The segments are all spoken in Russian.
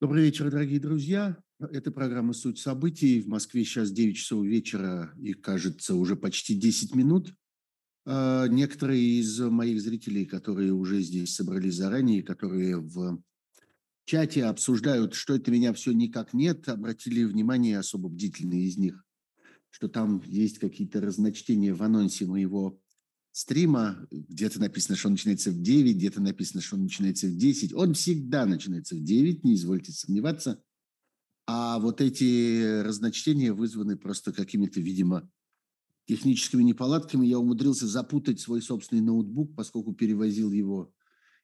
Добрый вечер, дорогие друзья. Это программа «Суть событий». В Москве сейчас 9 часов вечера и, кажется, уже почти 10 минут. А, некоторые из моих зрителей, которые уже здесь собрались заранее, которые в чате обсуждают, что это меня все никак нет, обратили внимание, особо бдительные из них, что там есть какие-то разночтения в анонсе моего стрима. Где-то написано, что он начинается в 9, где-то написано, что он начинается в 10. Он всегда начинается в 9, не извольте сомневаться. А вот эти разночтения вызваны просто какими-то, видимо, техническими неполадками. Я умудрился запутать свой собственный ноутбук, поскольку перевозил его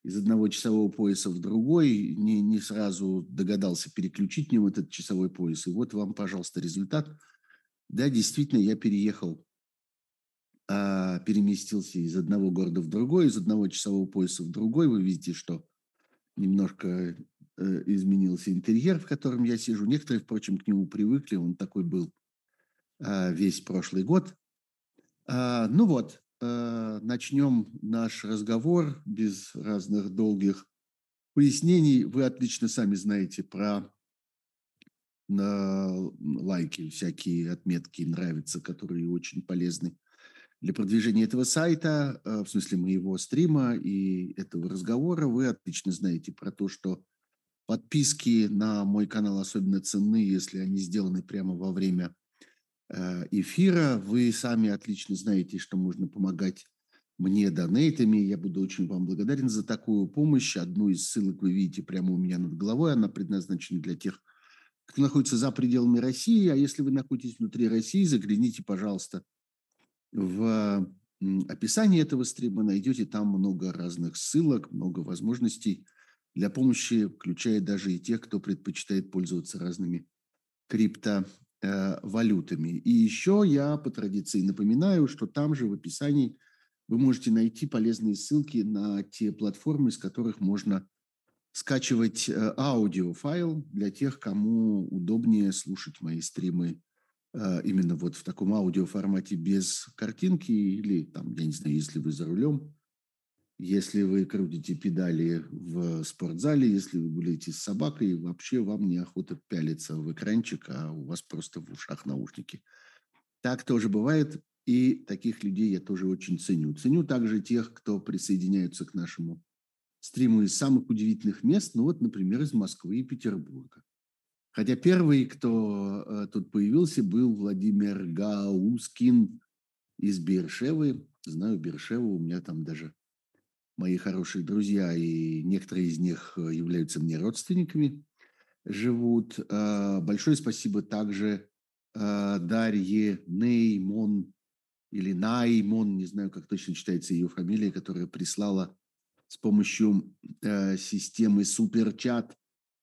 из одного часового пояса в другой, не, не сразу догадался переключить в нем этот часовой пояс. И вот вам, пожалуйста, результат. Да, действительно, я переехал, а, переместился из одного города в другой, из одного часового пояса в другой. Вы видите, что немножко э, изменился интерьер, в котором я сижу. Некоторые, впрочем, к нему привыкли. Он такой был э, весь прошлый год. А, ну вот, начнем наш разговор без разных долгих пояснений. Вы отлично сами знаете про лайки, всякие отметки нравятся, которые очень полезны для продвижения этого сайта, э, в смысле моего стрима и этого разговора. Вы отлично знаете про то, что подписки на мой канал особенно ценны, если они сделаны прямо во время Э, эфира. Вы сами отлично знаете, что можно помогать мне донейтами. Я буду очень вам благодарен за такую помощь. Одну из ссылок вы видите прямо у меня над головой. Она предназначена для тех, кто находится за пределами России. А если вы находитесь внутри России, загляните, пожалуйста, в описании этого стрима. Найдете там много разных ссылок, много возможностей для помощи, включая даже и тех, кто предпочитает пользоваться разными крипто Э. И еще я по традиции напоминаю, что там же в описании вы можете найти полезные ссылки на те платформы, с которых можно скачивать э, аудиофайл для тех, кому удобнее слушать мои стримы именно вот в таком аудиоформате без картинки или там, я не знаю, если вы за рулем, если вы крутите педали в спортзале, если вы гуляете с собакой, вообще вам неохота пялиться в экранчик, а у вас просто в ушах наушники. Так тоже бывает, и таких людей я тоже очень ценю. Ценю также тех, кто присоединяются к нашему стриму из самых удивительных мест, ну вот, например, из Москвы и Петербурга. Хотя первый, кто э, тут появился, был Владимир Гаускин из Бершевы. Знаю Бершеву, у меня там даже мои хорошие друзья, и некоторые из них э, являются мне родственниками, живут. А, большое спасибо также а, Дарье Неймон или Наймон, не знаю, как точно читается ее фамилия, которая прислала с помощью э, системы Суперчат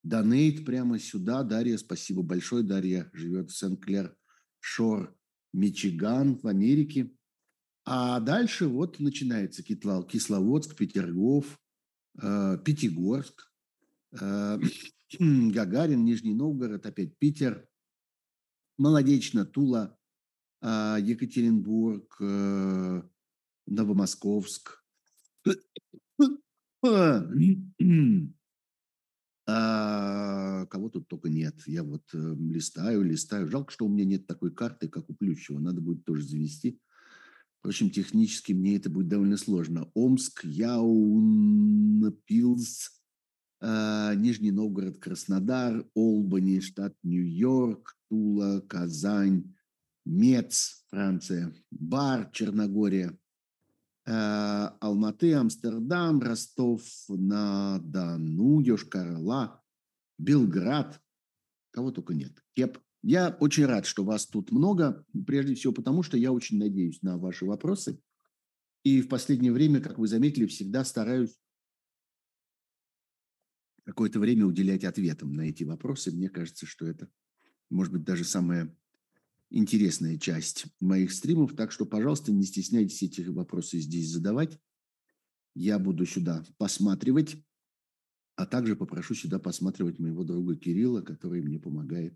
донейт прямо сюда. Дарья, спасибо большое. Дарья живет в Сен-Клер-Шор, Мичиган в Америке. А дальше вот начинается Китлал, Кисловодск, Петергоф, э, Пятигорск, э, Гагарин, Нижний Новгород, опять Питер, Молодечно, Тула, э, Екатеринбург, э, Новомосковск. А, кого тут только нет. Я вот э, листаю, листаю. Жалко, что у меня нет такой карты, как у Плющева. Надо будет тоже завести. Впрочем, технически мне это будет довольно сложно. Омск, Яунпилс, э, Нижний Новгород, Краснодар, Олбани, штат Нью-Йорк, Тула, Казань, Мец, Франция, Бар, Черногория, Алматы, Амстердам, Ростов-на-Дону, Йошкар-Ола, Белград, кого только нет, Кеп, я очень рад, что вас тут много, прежде всего потому, что я очень надеюсь на ваши вопросы. И в последнее время, как вы заметили, всегда стараюсь какое-то время уделять ответам на эти вопросы. Мне кажется, что это, может быть, даже самая интересная часть моих стримов. Так что, пожалуйста, не стесняйтесь эти вопросы здесь задавать. Я буду сюда посматривать, а также попрошу сюда посматривать моего друга Кирилла, который мне помогает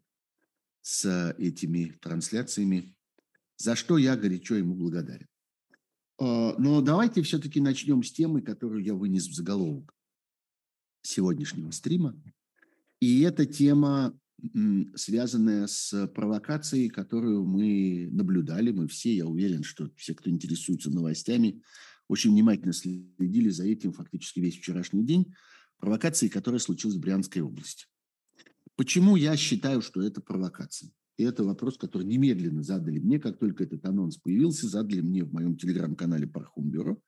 с этими трансляциями, за что я горячо ему благодарен. А, но давайте все-таки начнем с темы, которую я вынес в заголовок сегодняшнего стрима. И эта тема, связанная с провокацией, которую мы наблюдали, мы все, я уверен, что все, кто интересуется новостями, очень внимательно следили за этим фактически весь вчерашний день, провокацией, которая случилась в Брянской области. Почему я считаю, что это провокация? И это вопрос, который немедленно задали мне, как только этот анонс появился, задали мне в моем телеграм-канале Пархум Бюро.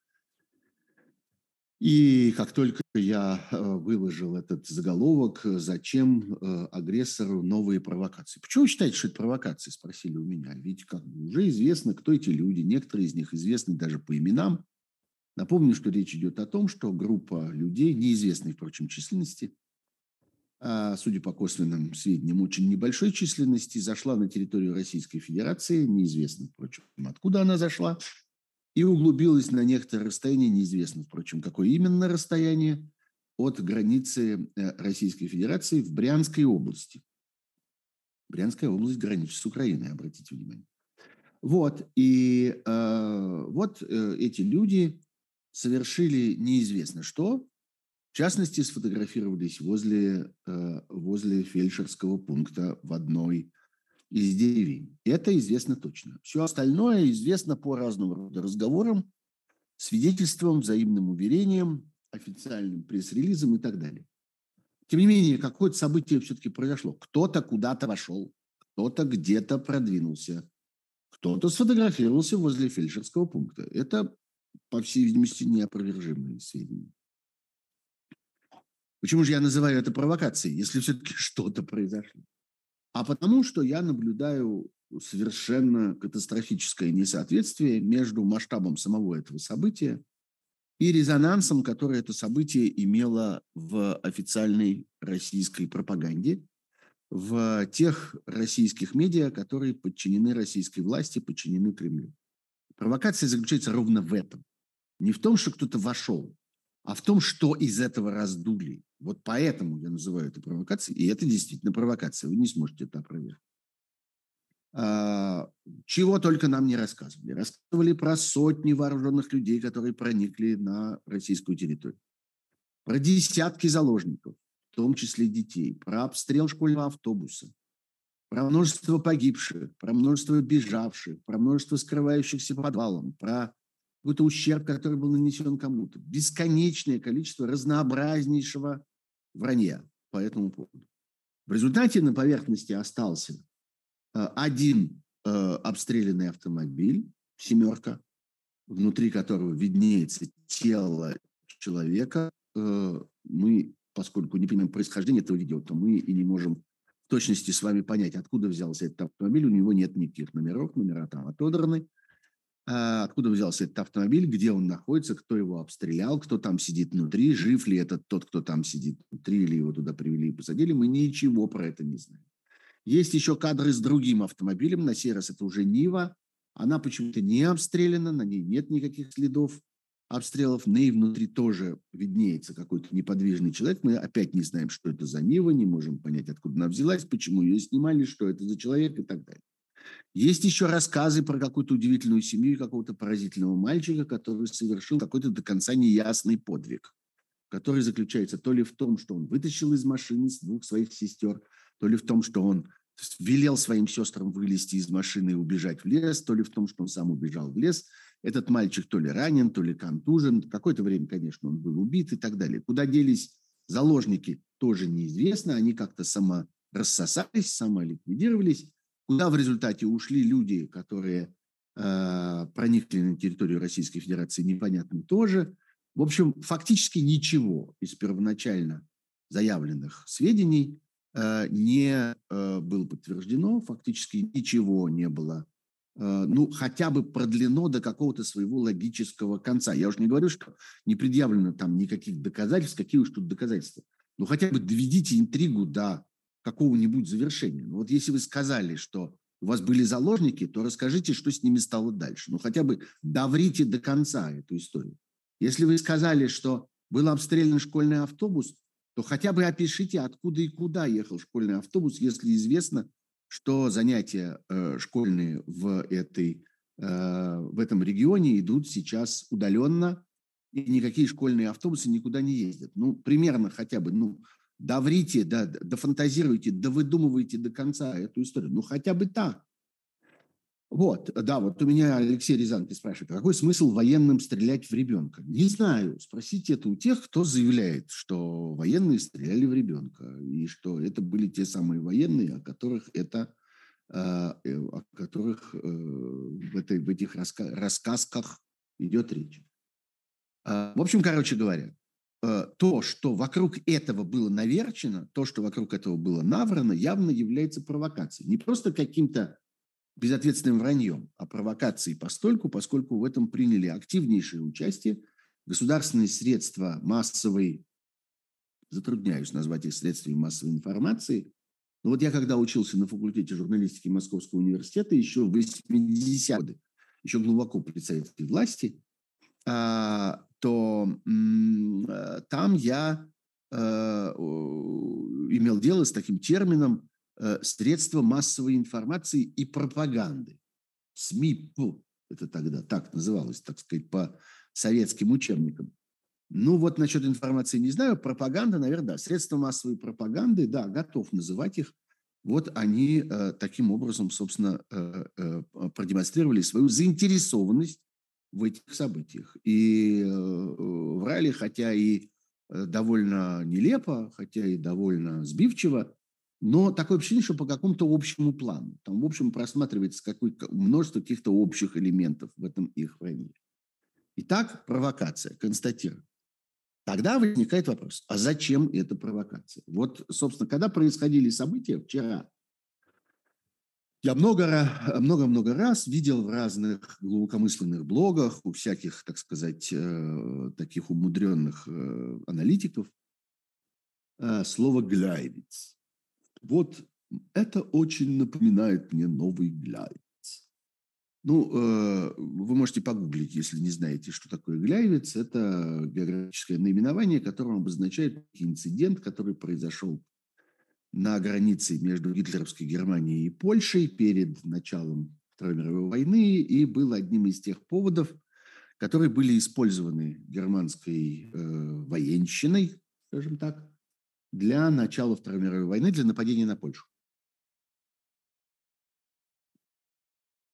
И как только я э, выложил этот заголовок, зачем э, агрессору новые провокации? Почему вы считаете, что это провокации, спросили у меня. Ведь как бы уже известно, кто эти люди. Некоторые из них известны даже по именам. Напомню, что речь идет о том, что группа людей, неизвестной, впрочем, численности, а, судя по косвенным сведениям, очень небольшой численности, зашла на территорию Российской Федерации, неизвестно, впрочем, откуда она зашла, и углубилась на некоторое расстояние, неизвестно, впрочем, какое именно расстояние, от границы э, Российской Федерации в Брянской области. Брянская область граничит с Украиной, обратите внимание. Вот, и э, вот э, эти люди совершили неизвестно что, в частности, сфотографировались возле, э, возле фельдшерского пункта в одной из деревень. Это известно точно. Все остальное известно по разным рода разговорам, свидетельствам, взаимным уверениям, официальным пресс-релизам и так далее. Тем не менее, какое-то событие все-таки произошло. Кто-то куда-то вошел, кто-то где-то продвинулся, кто-то сфотографировался возле фельдшерского пункта. Это, по всей видимости, неопровержимые сведения. Почему же я называю это провокацией, если все-таки что-то произошло? А потому что я наблюдаю совершенно катастрофическое несоответствие между масштабом самого этого события и резонансом, который это событие имело в официальной российской пропаганде, в тех российских медиа, которые подчинены российской власти, подчинены Кремлю. Провокация заключается ровно в этом. Не в том, что кто-то вошел, а в том, что из этого раздули. Вот поэтому я называю это провокацией, и это действительно провокация, вы не сможете это опровергнуть. А, чего только нам не рассказывали. Рассказывали про сотни вооруженных людей, которые проникли на российскую территорию. Про десятки заложников, в том числе детей. Про обстрел школьного автобуса. Про множество погибших, про множество бежавших, про множество скрывающихся по подвалам, про какой-то ущерб, который был нанесен кому-то. Бесконечное количество разнообразнейшего вранья по этому поводу. В результате на поверхности остался э, один э, обстрелянный автомобиль, «семерка», внутри которого виднеется тело человека. Э, мы, поскольку не понимаем происхождение этого видео, то мы и не можем в точности с вами понять, откуда взялся этот автомобиль. У него нет никаких номеров, номера там отодраны. А, откуда взялся этот автомобиль, где он находится, кто его обстрелял, кто там сидит внутри, жив ли этот тот, кто там сидит внутри, или его туда привели и посадили, мы ничего про это не знаем. Есть еще кадры с другим автомобилем, на сей раз это уже Нива, она почему-то не обстреляна, на ней нет никаких следов обстрелов, на ней внутри тоже виднеется какой-то неподвижный человек, мы опять не знаем, что это за Нива, не можем понять, откуда она взялась, почему ее снимали, что это за человек и так далее. Есть еще рассказы про какую-то удивительную семью какого-то поразительного мальчика, который совершил какой-то до конца неясный подвиг, который заключается то ли в том, что он вытащил из машины двух своих сестер, то ли в том, что он велел своим сестрам вылезти из машины и убежать в лес, то ли в том, что он сам убежал в лес. Этот мальчик то ли ранен, то ли контужен. Какое-то время, конечно, он был убит и так далее. Куда делись заложники, тоже неизвестно. Они как-то саморассосались, самоликвидировались. Куда в результате ушли люди, которые э, проникли на территорию Российской Федерации, непонятно тоже. В общем, фактически ничего из первоначально заявленных сведений э, не э, было подтверждено, фактически ничего не было, ну, хотя бы продлено до какого-то своего логического конца. Я уже не говорю, что не предъявлено там никаких доказательств, какие уж тут доказательства. Ну, хотя бы доведите интригу до какого-нибудь завершения. Ну, вот если вы сказали, что у вас были заложники, то расскажите, что с ними стало дальше. Ну, хотя бы доврите до конца эту историю. Если вы сказали, что был обстрелян школьный автобус, то хотя бы опишите, откуда и куда ехал школьный автобус, если известно, что занятия э, школьные в, этой, э, в этом регионе идут сейчас удаленно, и никакие школьные автобусы никуда не ездят. Ну, примерно хотя бы, ну, доврите, да, дофантазируйте, довыдумывайте до конца эту историю. Ну, хотя бы так. Вот, да, вот у меня Алексей Рязанки спрашивает, какой смысл военным стрелять в ребенка? Не знаю, спросите это у тех, кто заявляет, что военные стреляли в ребенка, и что это были те самые военные, о которых это э, э, о которых э, в, этой, в этих раска рассказках идет речь. А, в общем, короче говоря, то, что вокруг этого было наверчено, то, что вокруг этого было наврано, явно является провокацией. Не просто каким-то безответственным враньем, а провокацией постольку, поскольку в этом приняли активнейшее участие государственные средства массовой, затрудняюсь назвать их средствами массовой информации, но вот я когда учился на факультете журналистики Московского университета еще в 80-е годы, еще глубоко при советской власти, а, то э, там я э, имел дело с таким термином Э, средства массовой информации и пропаганды. СМИ, ну, это тогда так называлось, так сказать, по советским учебникам. Ну вот насчет информации не знаю, пропаганда, наверное, да, средства массовой пропаганды, да, готов называть их. Вот они э, таким образом, собственно, э, э, продемонстрировали свою заинтересованность в этих событиях. И э, врали, хотя и э, довольно нелепо, хотя и довольно сбивчиво, но такое ощущение, что по какому-то общему плану. Там, в общем, просматривается какое множество каких-то общих элементов в этом их войне. Итак, провокация, констатирую. Тогда возникает вопрос, а зачем эта провокация? Вот, собственно, когда происходили события вчера, я много-много раз видел в разных глубокомысленных блогах, у всяких, так сказать, э, таких умудренных э, аналитиков, э, слово «гляйвиц». Вот это очень напоминает мне новый гляйвец. Ну, вы можете погуглить, если не знаете, что такое гляйвец. Это географическое наименование, которое обозначает инцидент, который произошел на границе между гитлеровской Германией и Польшей перед началом Второй мировой войны и был одним из тех поводов, которые были использованы германской э, военщиной, скажем так, для начала Второй мировой войны, для нападения на Польшу.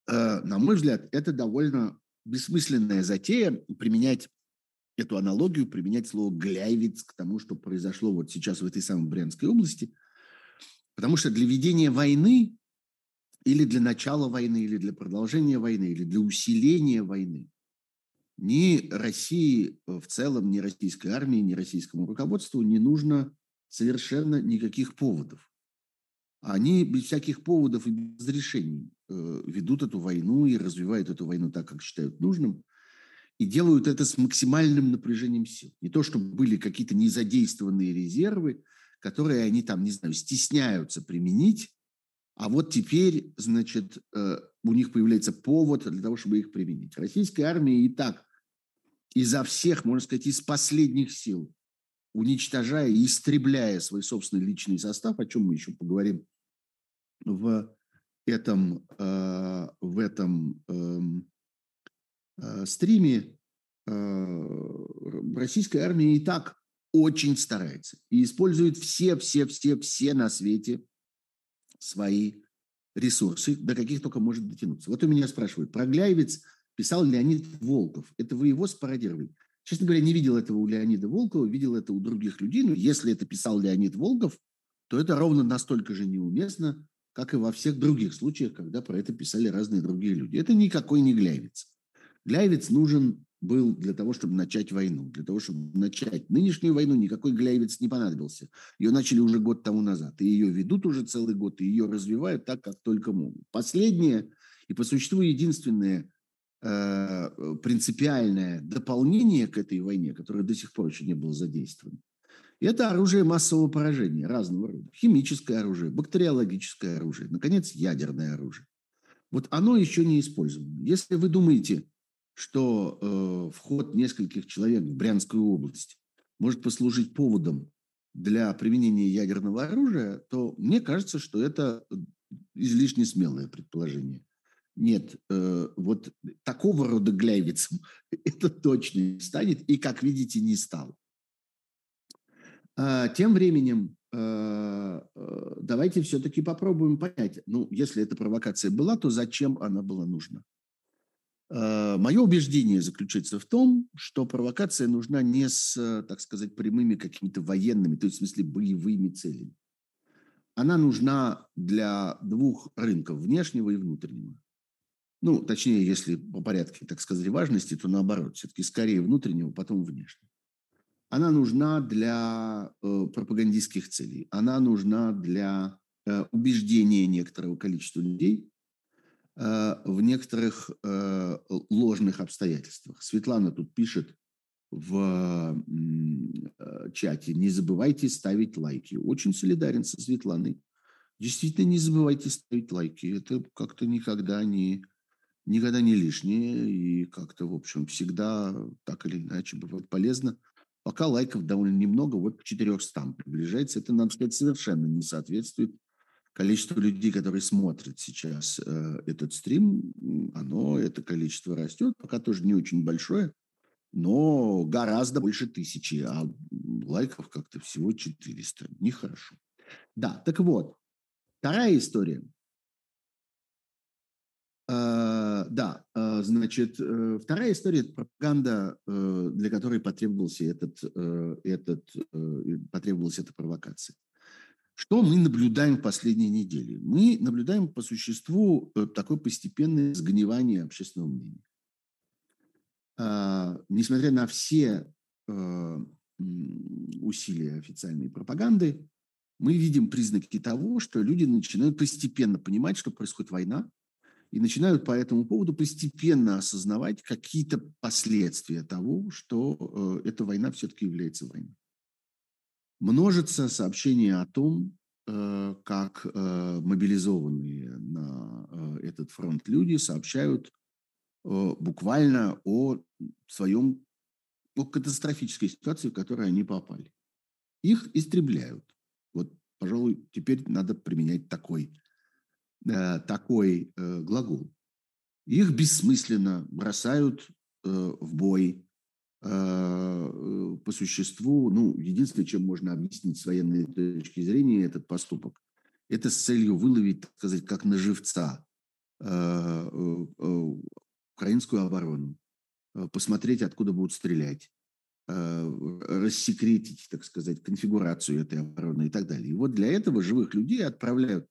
Э, на мой взгляд, это довольно бессмысленная затея применять эту аналогию, применять слово «гляйвиц» к тому, что произошло вот сейчас в этой самой Брянской области. Потому что для ведения войны или для начала войны, или для продолжения войны, или для усиления войны ни России в целом, ни российской армии, ни российскому руководству не нужно совершенно никаких поводов. Они без всяких поводов и без решений э, ведут эту войну и развивают эту войну так, как считают нужным, и делают это с максимальным напряжением сил. Не то, чтобы были какие-то незадействованные резервы, которые они там, не знаю, стесняются применить, а вот теперь, значит, э, у них появляется повод для того, чтобы их применить. Российская армия и так изо всех, можно сказать, из последних сил уничтожая и истребляя свой собственный личный состав, о чем мы еще поговорим в этом, э, в этом эм, э, стриме, российская армия и так очень старается и использует все, все, все, все на свете свои ресурсы, до каких только может дотянуться. Вот у меня спрашивают, про Гляевец писал Леонид Волков. Это вы его спародировали? Честно говоря, не видел этого у Леонида Волкова, видел это у других людей. Но если это писал Леонид Волков, то это ровно настолько же неуместно, как и во всех других случаях, когда про это писали разные другие люди. Это никакой не Гляевец. Гляевец нужен был для того, чтобы начать войну. Для того, чтобы начать нынешнюю войну, никакой Гляевец не понадобился. Ее начали уже год тому назад. И ее ведут уже целый год, и ее развивают так, как только могут. Последнее и по существу единственное Э, принципиальное дополнение к этой войне, которое до сих пор еще не было задействовано, это оружие массового поражения разного рода. Химическое оружие, бактериологическое оружие, наконец, ядерное оружие. Вот оно еще не использовано. Если вы думаете, что э, вход нескольких человек в Брянскую область может послужить поводом для применения ядерного оружия, то мне кажется, что это излишне смелое предположение. Нет, э, вот такого рода гляйвицем это точно не станет, и, как видите, не стал. А, тем временем э, э, давайте все-таки попробуем понять, ну, если эта провокация была, то зачем она была нужна? Э, Мое убеждение заключается в том, что провокация нужна не с, так сказать, прямыми какими-то военными, то есть в смысле боевыми целями. Она нужна для двух рынков, внешнего и внутреннего. Ну, точнее, если по порядке, так сказать, важности, то наоборот, все-таки скорее внутреннего, потом внешнего. Она нужна для э, пропагандистских целей, она нужна для э, убеждения некоторого количества людей э, в некоторых э, ложных обстоятельствах. Светлана тут пишет в э, чате, не забывайте ставить лайки. Очень солидарен со Светланой. Действительно, не забывайте ставить лайки. Это как-то никогда не никогда не лишнее и как-то, в общем, всегда так или иначе бывает полезно. Пока лайков довольно немного, вот к 400 приближается. Это, надо сказать, совершенно не соответствует количеству людей, которые смотрят сейчас э, этот стрим. Оно, это количество растет, пока тоже не очень большое, но гораздо больше тысячи, а лайков как-то всего 400. Нехорошо. Да, так вот, вторая история – а, да, а, значит, э, вторая история – это пропаганда, э, для которой потребовался этот, э, этот, потребовалась эта провокация. Что мы наблюдаем в последние недели? Мы наблюдаем по существу такое постепенное сгнивание общественного мнения. А, несмотря на все усилия официальной пропаганды, мы видим признаки того, что люди начинают постепенно понимать, что происходит война, и начинают по этому поводу постепенно осознавать какие-то последствия того, что э, эта война все-таки является войной. Множится сообщения о том, э, как э, мобилизованные на этот фронт люди сообщают буквально о своем о катастрофической ситуации, в которую они попали. Их истребляют. Вот, пожалуй, теперь надо применять такой Э, такой э, глагол. Их бессмысленно бросают э, в бой по существу. Ну, единственное, чем можно объяснить с военной точки зрения этот поступок, это с целью выловить, так сказать, как на живца украинскую оборону, посмотреть, откуда будут стрелять, рассекретить, так сказать, конфигурацию этой обороны и так далее. И вот для этого живых людей отправляют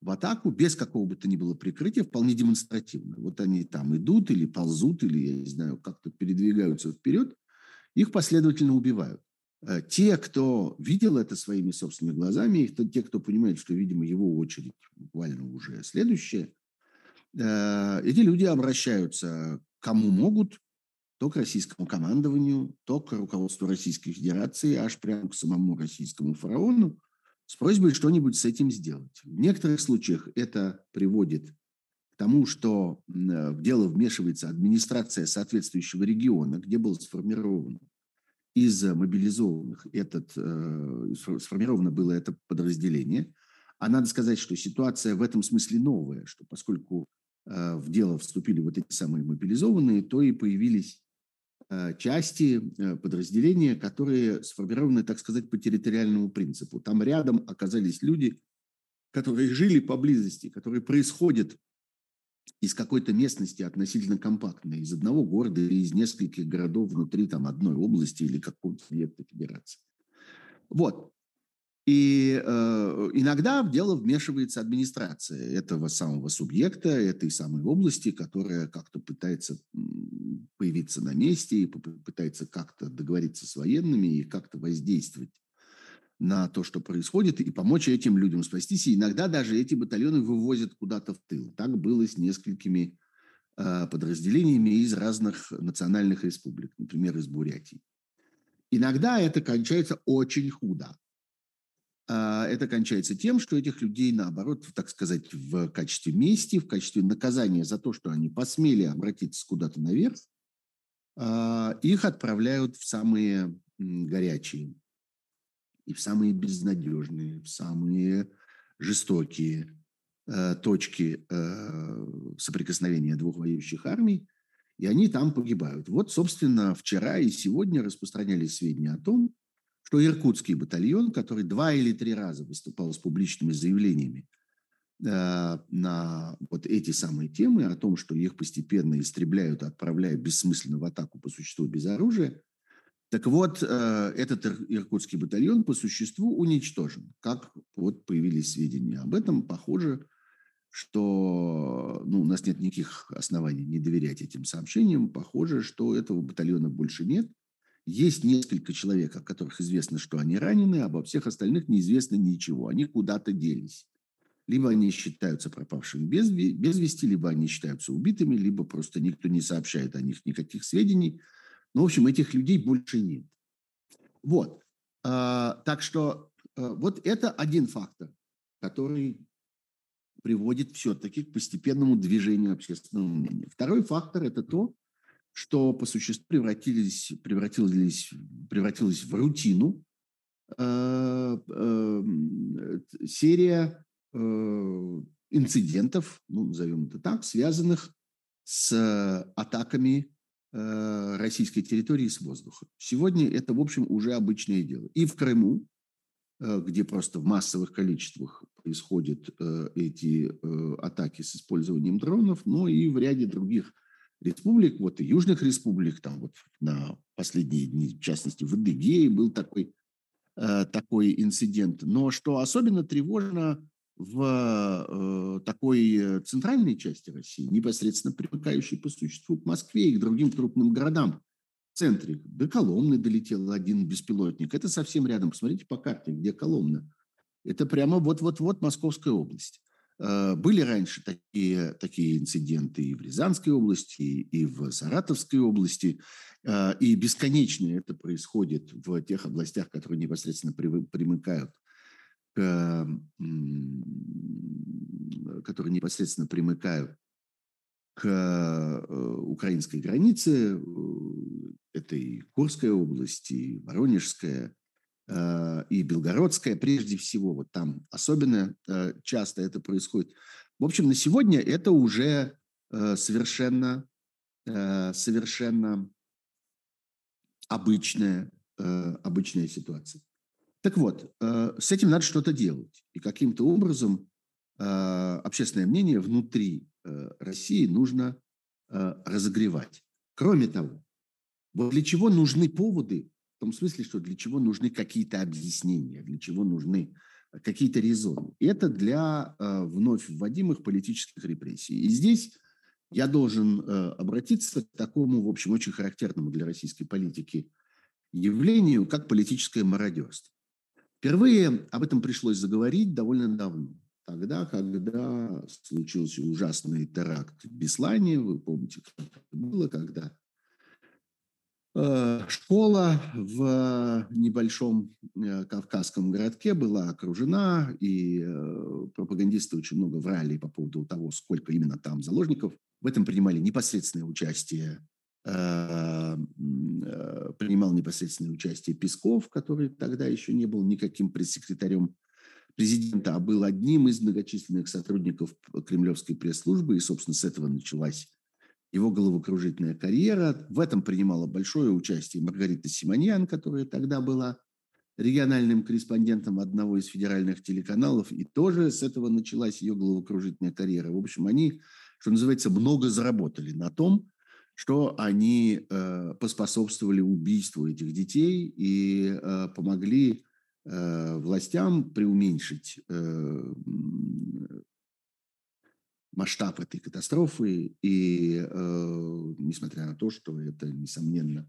в атаку без какого бы то ни было прикрытия, вполне демонстративно. Вот они там идут или ползут, или, я не знаю, как-то передвигаются вперед, их последовательно убивают. Э, те, кто видел это своими собственными глазами, и те, кто понимает, что, видимо, его очередь буквально уже следующая, э, эти люди обращаются кому могут, то к российскому командованию, то к руководству Российской Федерации, аж прямо к самому российскому фараону, с просьбой что-нибудь с этим сделать. В некоторых случаях это приводит к тому, что э, в дело вмешивается администрация соответствующего региона, где был сформирован из мобилизованных этот, э, сформировано было это подразделение. А надо сказать, что ситуация в этом смысле новая, что поскольку э, в дело вступили вот эти самые мобилизованные, то и появились Э, части, э, подразделения, которые сформированы, так сказать, по территориальному принципу. Там рядом оказались люди, которые жили поблизости, которые происходят из какой-то местности относительно компактной, из одного города или из нескольких городов внутри там, одной области или какого-то субъекта федерации. Вот. И э, иногда в дело вмешивается администрация этого самого субъекта, этой самой области, которая как-то пытается появиться на месте и пытается как-то договориться с военными и как-то воздействовать на то, что происходит, и помочь этим людям спастись. И иногда даже эти батальоны вывозят куда-то в тыл. Так было с несколькими э, подразделениями из разных национальных республик, например, из Бурятии. Иногда это кончается очень худо. А, это кончается тем, что этих людей, наоборот, так сказать, в качестве мести, в качестве наказания за то, что они посмели обратиться куда-то наверх, а, их отправляют в самые горячие и в самые безнадежные, в самые жестокие э, точки э, соприкосновения двух воюющих армий, и они там погибают. Вот, собственно, вчера и сегодня распространялись сведения о том, что иркутский батальон, который два или три раза выступал с публичными заявлениями э, на вот эти самые темы о том, что их постепенно истребляют, отправляют бессмысленно в атаку по существу без оружия, так вот, э, этот иркутский батальон по существу уничтожен. Как вот появились сведения об этом, похоже, что ну, у нас нет никаких оснований не доверять этим сообщениям. Похоже, что этого батальона больше нет. Есть несколько человек, о которых известно, что они ранены, а обо всех остальных неизвестно ничего. Они куда-то делись. Либо они считаются пропавшими без, без вести, либо они считаются убитыми, либо просто никто не сообщает о них никаких сведений. Ну, в общем, этих людей больше нет. Вот. А, так что а, вот это один фактор, который приводит все-таки к постепенному движению общественного мнения. Второй фактор – это то, что по существу превратились, превратились, превратилась в рутину э, э, серия э, инцидентов, ну, назовем это так, связанных с атаками российской территории с воздуха. Сегодня это, в общем, уже обычное дело. И в Крыму, где просто в массовых количествах происходят эти атаки с использованием дронов, но и в ряде других республик, вот и южных республик, там вот на последние дни, в частности, в Адыгее был такой, э, такой инцидент. Но что особенно тревожно в такой центральной части России, непосредственно примыкающей по существу к Москве и к другим крупным городам в центре. До Коломны долетел один беспилотник. Это совсем рядом. Посмотрите по карте, где Коломна. Это прямо вот-вот-вот Московская область. Э, были раньше такие, такие инциденты и в Рязанской области, и в Саратовской области, э, и бесконечно это происходит в тех областях, которые непосредственно примыкают к, которые непосредственно примыкают к э, украинской границе. Это и Курская область, и Воронежская, и Белгородская прежде всего, вот там особенно э, часто это происходит. В общем, на сегодня это уже э, совершенно, совершенно обычная, обычная ситуация. Так вот, с этим надо что-то делать. И каким-то образом общественное мнение внутри России нужно разогревать. Кроме того, вот для чего нужны поводы в том смысле, что для чего нужны какие-то объяснения, для чего нужны э, какие-то резоны. Это для э, вновь вводимых политических репрессий. И здесь я должен э, обратиться к такому, в общем, очень характерному для российской политики явлению, как политическое мародерство. Впервые об этом пришлось заговорить довольно давно. Тогда, когда случился ужасный теракт в Беслане, вы помните, как это было, когда школа в небольшом э, кавказском городке была окружена, и э, пропагандисты очень много врали по поводу того, сколько именно там заложников. В этом принимали непосредственное участие принимал непосредственное участие Песков, который тогда еще не был никаким пресс-секретарем президента, а был одним из многочисленных сотрудников кремлевской пресс-службы, и, собственно, с этого началась его головокружительная карьера. В этом принимала большое участие Маргарита Симоньян, которая тогда была региональным корреспондентом одного из федеральных телеканалов, и тоже с этого началась ее головокружительная карьера. В общем, они, что называется, много заработали на том, что они э, поспособствовали убийству этих детей и э, помогли э, властям преуменьшить э, масштаб этой катастрофы, и э, несмотря на то, что это, несомненно,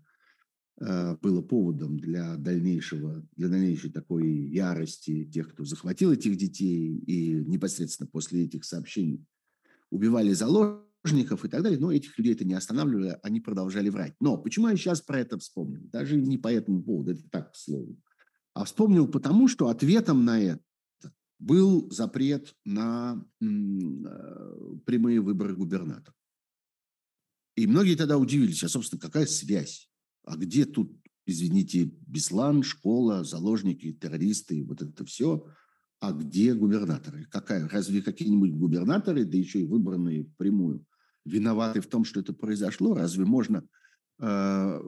э, было поводом для дальнейшего, для дальнейшей такой ярости тех, кто захватил этих детей, и непосредственно после этих сообщений убивали заложников и так далее, но этих людей это не останавливало, они продолжали врать. Но почему я сейчас про это вспомнил? Даже не по этому поводу, это так, к слову. А вспомнил потому, что ответом на это был запрет на э, прямые выборы губернатора. И многие тогда удивились, а, собственно, какая связь? А где тут, извините, Беслан, школа, заложники, террористы, вот это все? А где губернаторы? Какая? Разве какие-нибудь губернаторы, да еще и выбранные прямую, виноваты в том, что это произошло? Разве можно, э,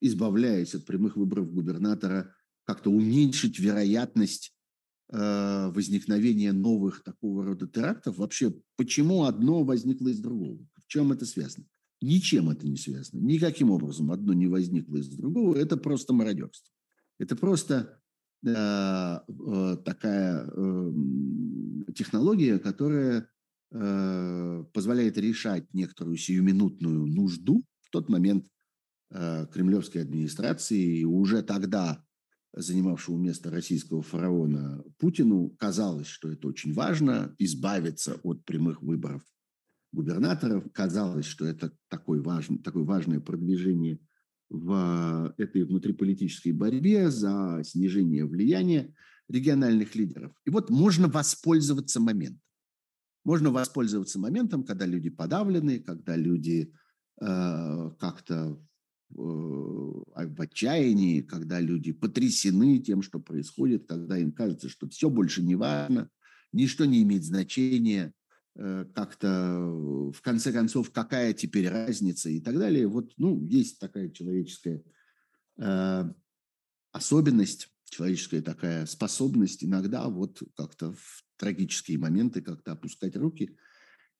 избавляясь от прямых выборов губернатора, как-то уменьшить вероятность возникновения новых такого рода терактов. Вообще, почему одно возникло из другого? В чем это связано? Ничем это не связано. Никаким образом одно не возникло из другого. Это просто мародерство. Это просто э, э, такая э, технология, которая э, позволяет решать некоторую сиюминутную нужду в тот момент э, кремлевской администрации. И уже тогда занимавшего место российского фараона Путину казалось, что это очень важно, избавиться от прямых выборов губернаторов. Казалось, что это такой важный, такое важное продвижение в этой внутриполитической борьбе за снижение влияния региональных лидеров. И вот можно воспользоваться моментом. Можно воспользоваться моментом, когда люди подавлены, когда люди э, как-то э, в отчаянии, когда люди потрясены тем, что происходит, когда им кажется, что все больше не важно, ничто не имеет значения, Э, как-то, в конце концов, какая теперь разница и так далее. Вот, ну, есть такая человеческая э, особенность, человеческая такая способность иногда вот как-то в трагические моменты как-то опускать руки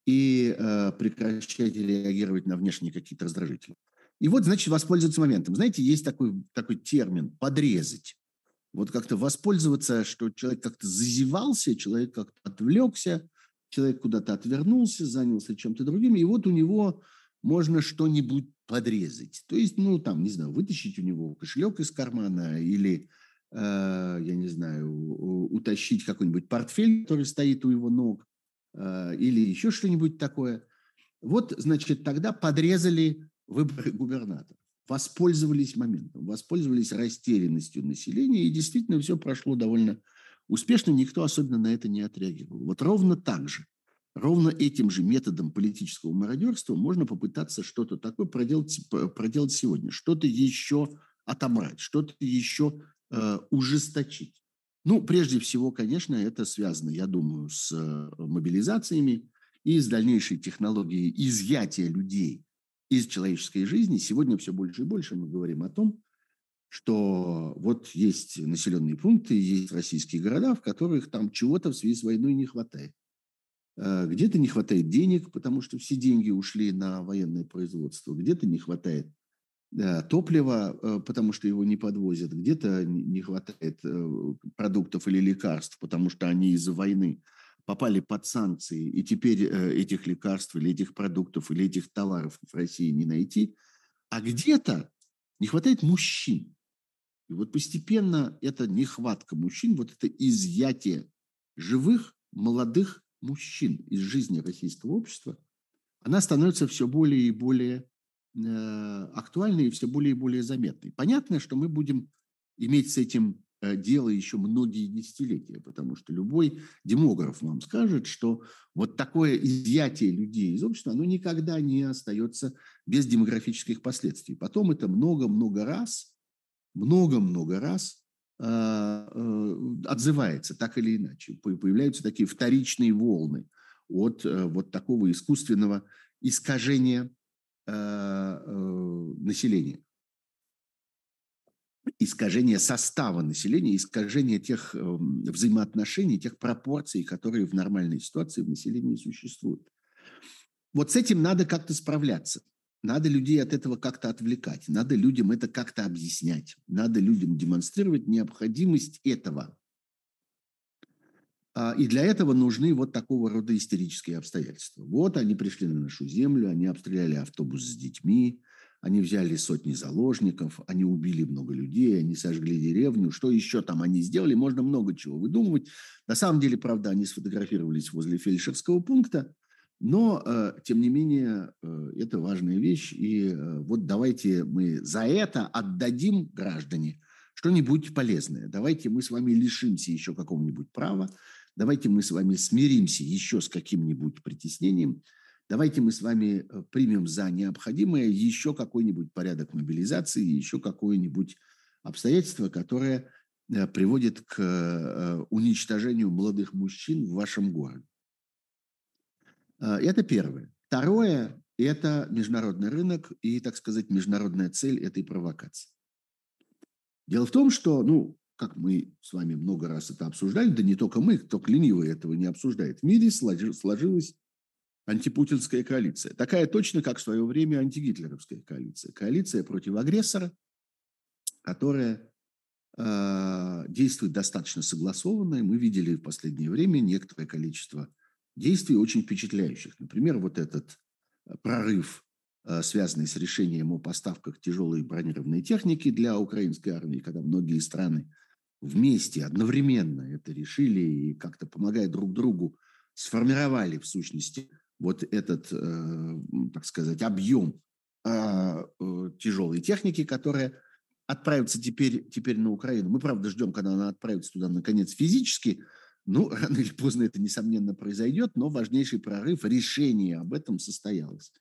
и э, прекращать реагировать на внешние какие-то раздражители. И вот, значит, воспользоваться моментом. Знаете, есть такой, такой термин «подрезать». Вот как-то воспользоваться, что человек как-то зазевался, человек как-то отвлекся, человек куда-то отвернулся, занялся чем-то другим, и вот у него можно что-нибудь подрезать. То есть, ну, там, не знаю, вытащить у него кошелек из кармана или, э, я не знаю, утащить какой-нибудь портфель, который стоит у его ног, э, или еще что-нибудь такое. Вот, значит, тогда подрезали выборы губернатора, воспользовались моментом, воспользовались растерянностью населения, и действительно все прошло довольно Успешно никто особенно на это не отреагировал. Вот ровно так же, ровно этим же методом политического мародерства можно попытаться что-то такое проделать, проделать сегодня, что-то еще отобрать, что-то еще э, ужесточить. Ну, прежде всего, конечно, это связано, я думаю, с э, мобилизациями и с дальнейшей технологией изъятия людей из человеческой жизни. Сегодня все больше и больше мы говорим о том, что вот есть населенные пункты, есть российские города, в которых там чего-то в связи с войной не хватает. Э, где-то не хватает денег, потому что все деньги ушли на военное производство. Где-то не хватает э, топлива, э, потому что его не подвозят. Где-то не хватает продуктов или лекарств, потому что они из-за войны попали под санкции, и теперь этих лекарств или этих продуктов или этих товаров в России не найти. А где-то не хватает мужчин. И вот постепенно эта нехватка мужчин, вот это изъятие живых молодых мужчин из жизни российского общества, она становится все более и более э, актуальной и все более и более заметной. Понятно, что мы будем иметь с этим э, дело еще многие десятилетия, потому что любой демограф вам скажет, что вот такое изъятие людей из общества, оно никогда не остается без демографических последствий. Потом это много-много раз – много-много раз а, э, отзывается так или иначе. Появляются такие вторичные волны от э, вот такого искусственного искажения э, населения искажение состава населения, искажение тех взаимоотношений, тех пропорций, которые в нормальной ситуации в населении существуют. Вот с этим надо как-то справляться. Надо людей от этого как-то отвлекать, надо людям это как-то объяснять, надо людям демонстрировать необходимость этого. А, и для этого нужны вот такого рода истерические обстоятельства. Вот они пришли на нашу землю, они обстреляли автобус с детьми, они взяли сотни заложников, они убили много людей, они сожгли деревню. Что еще там они сделали? Можно много чего выдумывать. На самом деле, правда, они сфотографировались возле фельдшерского пункта, но, э, тем не менее, э, это важная вещь. И э, вот давайте мы за это отдадим граждане что-нибудь полезное. Давайте мы с вами лишимся еще какого-нибудь права. Давайте мы с вами смиримся еще с каким-нибудь притеснением. Давайте мы с вами примем за необходимое еще какой-нибудь порядок мобилизации, еще какое-нибудь обстоятельство, которое приводит к уничтожению молодых мужчин в вашем городе. Это первое. Второе – это международный рынок и, так сказать, международная цель этой провокации. Дело в том, что, ну, как мы с вами много раз это обсуждали, да не только мы, только ленивый этого не обсуждает, в мире сложилась антипутинская коалиция. Такая точно, как в свое время антигитлеровская коалиция. Коалиция против агрессора, которая э, действует достаточно согласованно. И мы видели в последнее время некоторое количество действий очень впечатляющих. Например, вот этот прорыв, э, связанный с решением о поставках тяжелой бронированной техники для украинской армии, когда многие страны вместе, одновременно это решили и как-то помогая друг другу, сформировали в сущности вот этот, э, так сказать, объем а, э, тяжелой техники, которая отправится теперь, теперь на Украину. Мы, правда, ждем, когда она отправится туда, наконец, физически. Ну, рано или поздно это, несомненно, произойдет, но важнейший прорыв, решение об этом состоялось.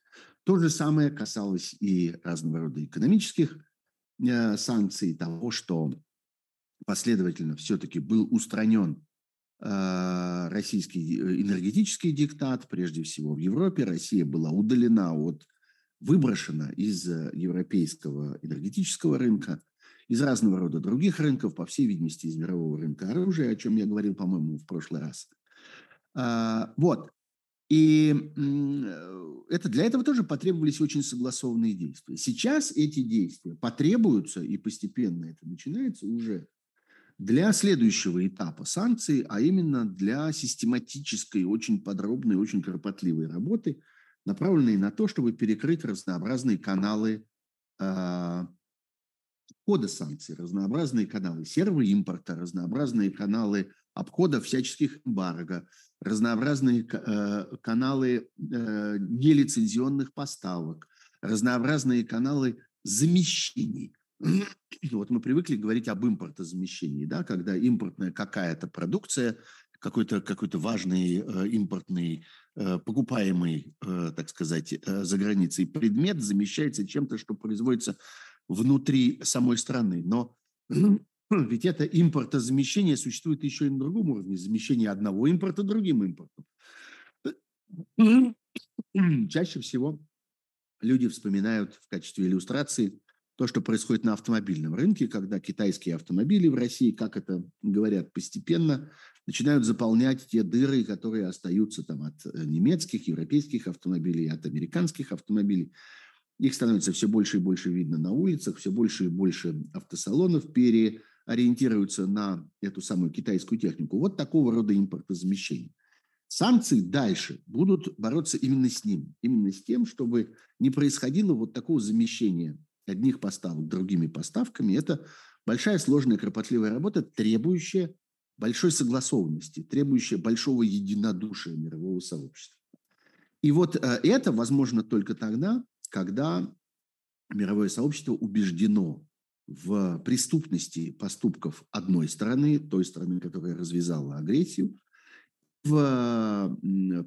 То же самое касалось и разного рода экономических э, санкций, того, что последовательно все-таки был устранен российский э, энергетический диктат, прежде всего в Европе. Россия была удалена от, выброшена из э, европейского энергетического рынка, из разного рода других рынков, по всей видимости, из мирового рынка оружия, о чем я говорил, по-моему, в прошлый раз. А, вот. И это, для этого тоже потребовались очень согласованные действия. Сейчас эти действия потребуются, и постепенно это начинается уже для следующего этапа санкций, а именно для систематической, очень подробной, очень кропотливой работы, направленной на то, чтобы перекрыть разнообразные каналы э, входа санкций, разнообразные каналы серого импорта, разнообразные каналы обхода всяческих эмбарго, разнообразные э, каналы э, нелицензионных поставок, разнообразные каналы замещений – вот мы привыкли говорить об импортозамещении, да, когда импортная какая-то продукция, какой-то какой важный э, импортный, э, покупаемый, э, так сказать, э, за границей предмет замещается чем-то, что производится внутри самой страны. Но ведь это импортозамещение существует еще и на другом уровне, замещение одного импорта другим импортом. Чаще всего люди вспоминают в качестве иллюстрации то, что происходит на автомобильном рынке, когда китайские автомобили в России, как это говорят, постепенно начинают заполнять те дыры, которые остаются там от э, немецких, европейских автомобилей, от американских автомобилей. Их становится все больше и больше видно на улицах, все больше и больше автосалонов переориентируются на эту самую китайскую технику. Вот такого рода импортозамещение. Санкции дальше будут бороться именно с ним, именно с тем, чтобы не происходило вот такого замещения одних поставок другими поставками, это большая, сложная, кропотливая работа, требующая большой согласованности, требующая большого единодушия мирового сообщества. И вот э, это возможно только тогда, когда мировое сообщество убеждено в преступности поступков одной страны, той страны, которая развязала агрессию, в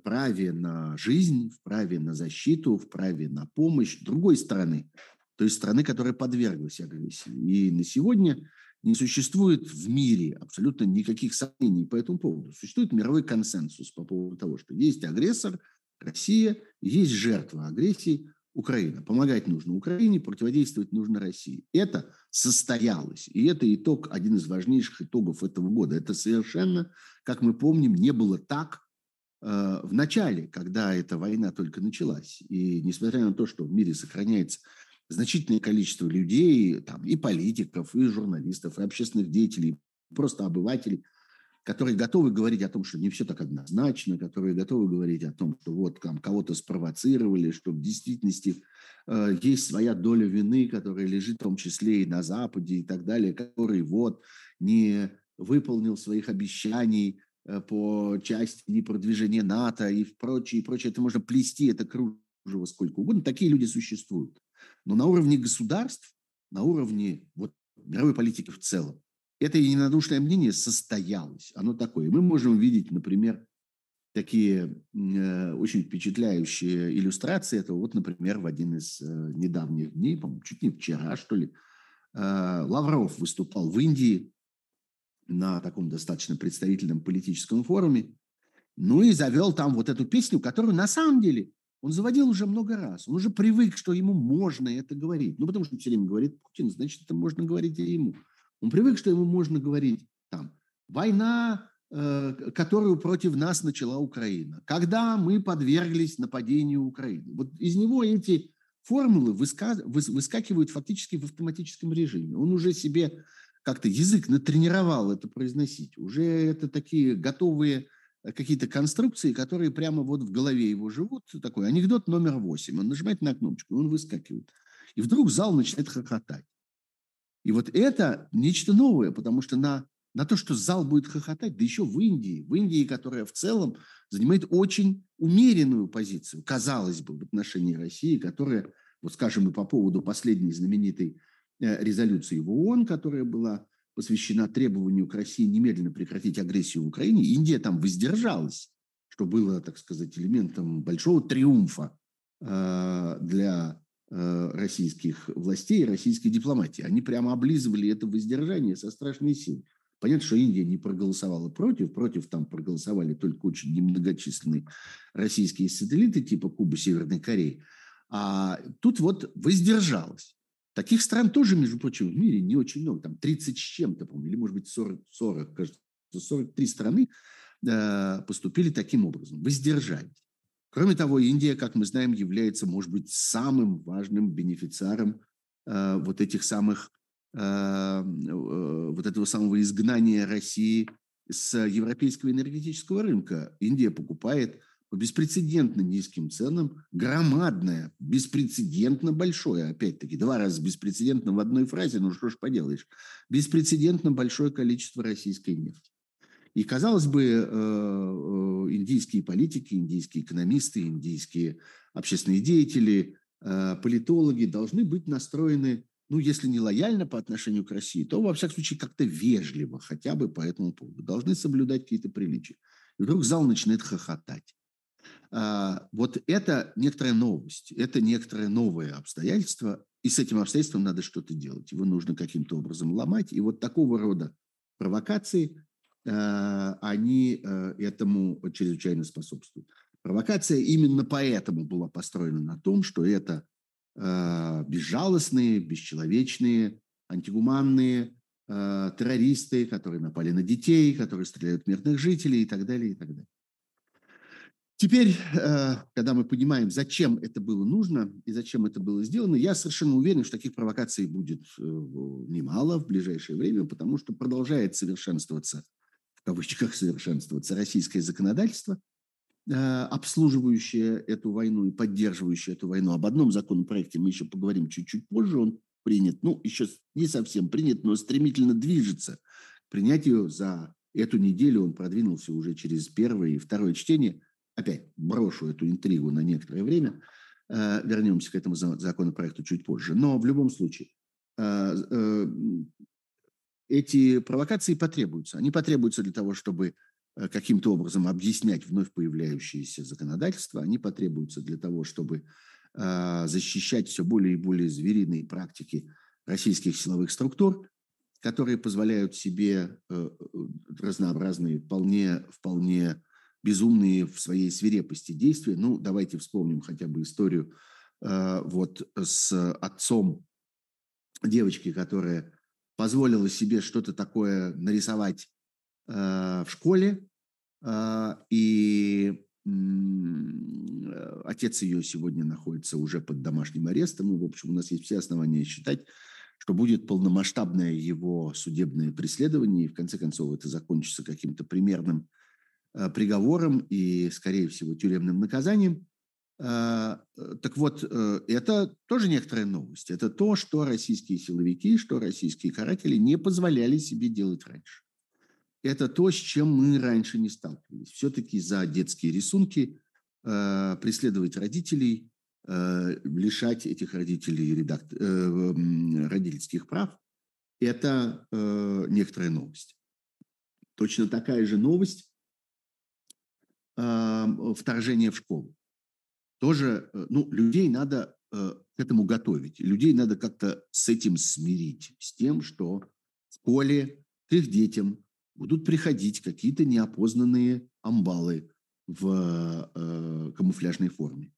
праве на жизнь, в праве на защиту, в праве на помощь другой страны, то есть страны, которая подверглась агрессии. И на сегодня не существует в мире абсолютно никаких сомнений по этому поводу. Существует мировой консенсус по поводу того, что есть агрессор, Россия, есть жертва агрессии, Украина. Помогать нужно Украине, противодействовать нужно России. Это состоялось. И это итог, один из важнейших итогов этого года. Это совершенно, как мы помним, не было так э, в начале, когда эта война только началась. И несмотря на то, что в мире сохраняется значительное количество людей, там, и политиков, и журналистов, и общественных деятелей, просто обывателей, которые готовы говорить о том, что не все так однозначно, которые готовы говорить о том, что вот там кого-то спровоцировали, что в действительности э, есть своя доля вины, которая лежит в том числе и на Западе и так далее, который вот не выполнил своих обещаний э, по части продвижения НАТО и прочее, и прочее. Это можно плести, это кружево сколько угодно. Такие люди существуют. Но на уровне государств, на уровне вот, мировой политики в целом, это единодушное мнение состоялось. Оно такое. Мы можем видеть, например, такие э, очень впечатляющие иллюстрации этого. Вот, например, в один из э, недавних дней, по-моему, чуть не вчера, что ли, э, Лавров выступал в Индии на таком достаточно представительном политическом форуме, ну и завел там вот эту песню, которую на самом деле он заводил уже много раз. Он уже привык, что ему можно это говорить. Ну, потому что все время говорит Путин, значит, это можно говорить и ему. Он привык, что ему можно говорить там война, э, которую против нас начала Украина, когда мы подверглись нападению Украины. Вот из него эти формулы выскакивают фактически в автоматическом режиме. Он уже себе как-то язык натренировал это произносить. Уже это такие готовые какие-то конструкции, которые прямо вот в голове его живут. Такой анекдот номер восемь. Он нажимает на кнопочку, он выскакивает. И вдруг зал начинает хохотать. И вот это нечто новое, потому что на, на то, что зал будет хохотать, да еще в Индии, в Индии, которая в целом занимает очень умеренную позицию, казалось бы, в отношении России, которая, вот скажем, и по поводу последней знаменитой э, резолюции в ООН, которая была посвящена требованию к России немедленно прекратить агрессию в Украине, Индия там воздержалась, что было, так сказать, элементом большого триумфа э, для э, российских властей и российской дипломатии. Они прямо облизывали это воздержание со страшной силой. Понятно, что Индия не проголосовала против. Против там проголосовали только очень немногочисленные российские сателлиты типа Кубы, Северной Кореи. А тут вот воздержалась. Таких стран тоже, между прочим, в мире не очень много. Там 30 с чем-то, по-моему, или, может быть, 40, 40 кажется, 43 страны э, поступили таким образом, воздержались. Кроме того, Индия, как мы знаем, является, может быть, самым важным бенефициаром э, вот этих самых Э, э, вот этого самого изгнания России с европейского энергетического рынка. Индия покупает по беспрецедентно низким ценам громадное, беспрецедентно большое, опять-таки, два раза беспрецедентно в одной фразе, ну что ж поделаешь, беспрецедентно большое количество российской нефти. И, казалось бы, э, индийские политики, индийские экономисты, индийские общественные деятели, политологи должны быть настроены ну, если не лояльно по отношению к России, то, во всяком случае, как-то вежливо хотя бы по этому поводу. Должны соблюдать какие-то приличия. И вдруг зал начинает хохотать. А, вот это некоторая новость, это некоторое новое обстоятельство, и с этим обстоятельством надо что-то делать. Его нужно каким-то образом ломать. И вот такого рода провокации, а, они а, этому чрезвычайно способствуют. Провокация именно поэтому была построена на том, что это Э, безжалостные, бесчеловечные, антигуманные э, террористы, которые напали на детей, которые стреляют в мирных жителей и так далее, и так далее. Теперь, э, когда мы понимаем, зачем это было нужно и зачем это было сделано, я совершенно уверен, что таких провокаций будет немало в ближайшее время, потому что продолжает совершенствоваться, в кавычках совершенствоваться, российское законодательство – Э, обслуживающая эту войну и поддерживающая эту войну. Об одном законопроекте мы еще поговорим чуть-чуть позже. Он принят, ну, еще не совсем принят, но стремительно движется к принятию за эту неделю. Он продвинулся уже через первое и второе чтение. Опять брошу эту интригу на некоторое время. Э, вернемся к этому законопроекту чуть позже. Но в любом случае, э, эти провокации потребуются. Они потребуются для того, чтобы Э, каким-то образом объяснять вновь появляющиеся законодательства, они потребуются для того, чтобы э, защищать все более и более звериные практики российских силовых структур, которые позволяют себе э, разнообразные, вполне, вполне безумные в своей свирепости действия. Ну, давайте вспомним хотя бы историю вот с отцом девочки, которая позволила себе что-то такое нарисовать в школе, а, и отец ее сегодня находится уже под домашним арестом. И, в общем, у нас есть все основания считать, что будет полномасштабное его судебное преследование, и в конце концов это закончится каким-то примерным приговором и, скорее всего, тюремным наказанием. А, так вот, э, это тоже некоторая новость. Это то, что российские силовики, что российские каратели не позволяли себе делать раньше это то, с чем мы раньше не сталкивались. Все-таки за детские рисунки э, преследовать родителей, э, лишать этих родителей редакт... э, родительских прав – это э, некоторая новость. Точно такая же новость э, вторжение в школу. Тоже, э, ну, людей надо э, к этому готовить. Людей надо как-то с этим смирить, с тем, что в школе к их детям будут приходить какие-то неопознанные амбалы в э, камуфляжной форме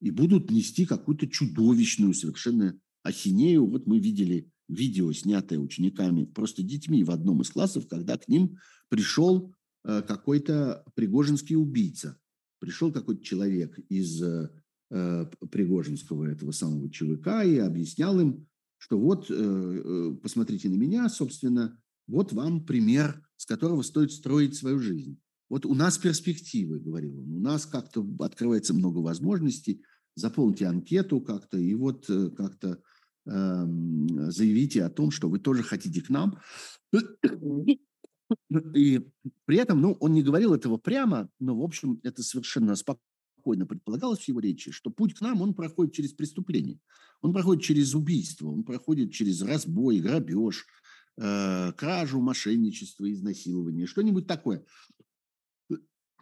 и будут нести какую-то чудовищную совершенно ахинею. Вот мы видели видео, снятое учениками, просто детьми в одном из классов, когда к ним пришел какой-то пригожинский убийца. Пришел какой-то человек из э, Пригожинского этого самого ЧВК и объяснял им, что вот, посмотрите на меня, собственно, вот вам пример, с которого стоит строить свою жизнь. Вот у нас перспективы, говорил он, у нас как-то открывается много возможностей, заполните анкету как-то, и вот как-то Эм, заявите о том, что вы тоже хотите к нам. И при этом, ну, он не говорил этого прямо, но, в общем, это совершенно спокойно предполагалось в его речи, что путь к нам, он проходит через преступление. Он проходит через убийство, он проходит через разбой, грабеж, э, кражу, мошенничество, изнасилование, что-нибудь такое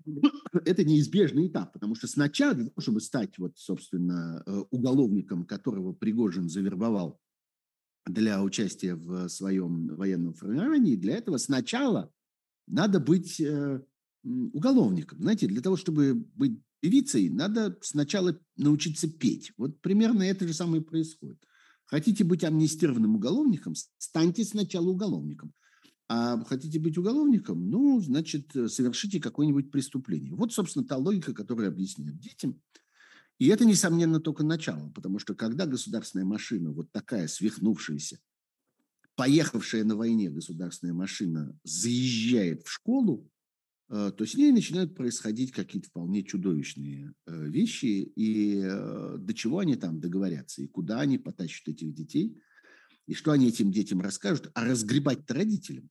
это неизбежный этап, потому что сначала, чтобы стать, вот, собственно, э, уголовником, которого Пригожин завербовал для участия в своем военном формировании, для этого сначала надо быть э, уголовником. Знаете, для того, чтобы быть певицей, надо сначала научиться петь. Вот примерно это же самое происходит. Хотите быть амнистированным уголовником, станьте сначала уголовником. А хотите быть уголовником? Ну, значит, э, совершите какое-нибудь преступление. Вот, собственно, та логика, которая объясняет детям. И это, несомненно, только начало, потому что когда государственная машина, вот такая свихнувшаяся, поехавшая на войне государственная машина, заезжает в школу, э, то с ней начинают происходить какие-то вполне чудовищные э, вещи, и до чего они там договорятся, и куда они потащат этих детей, и что они этим детям расскажут, а разгребать-то родителям.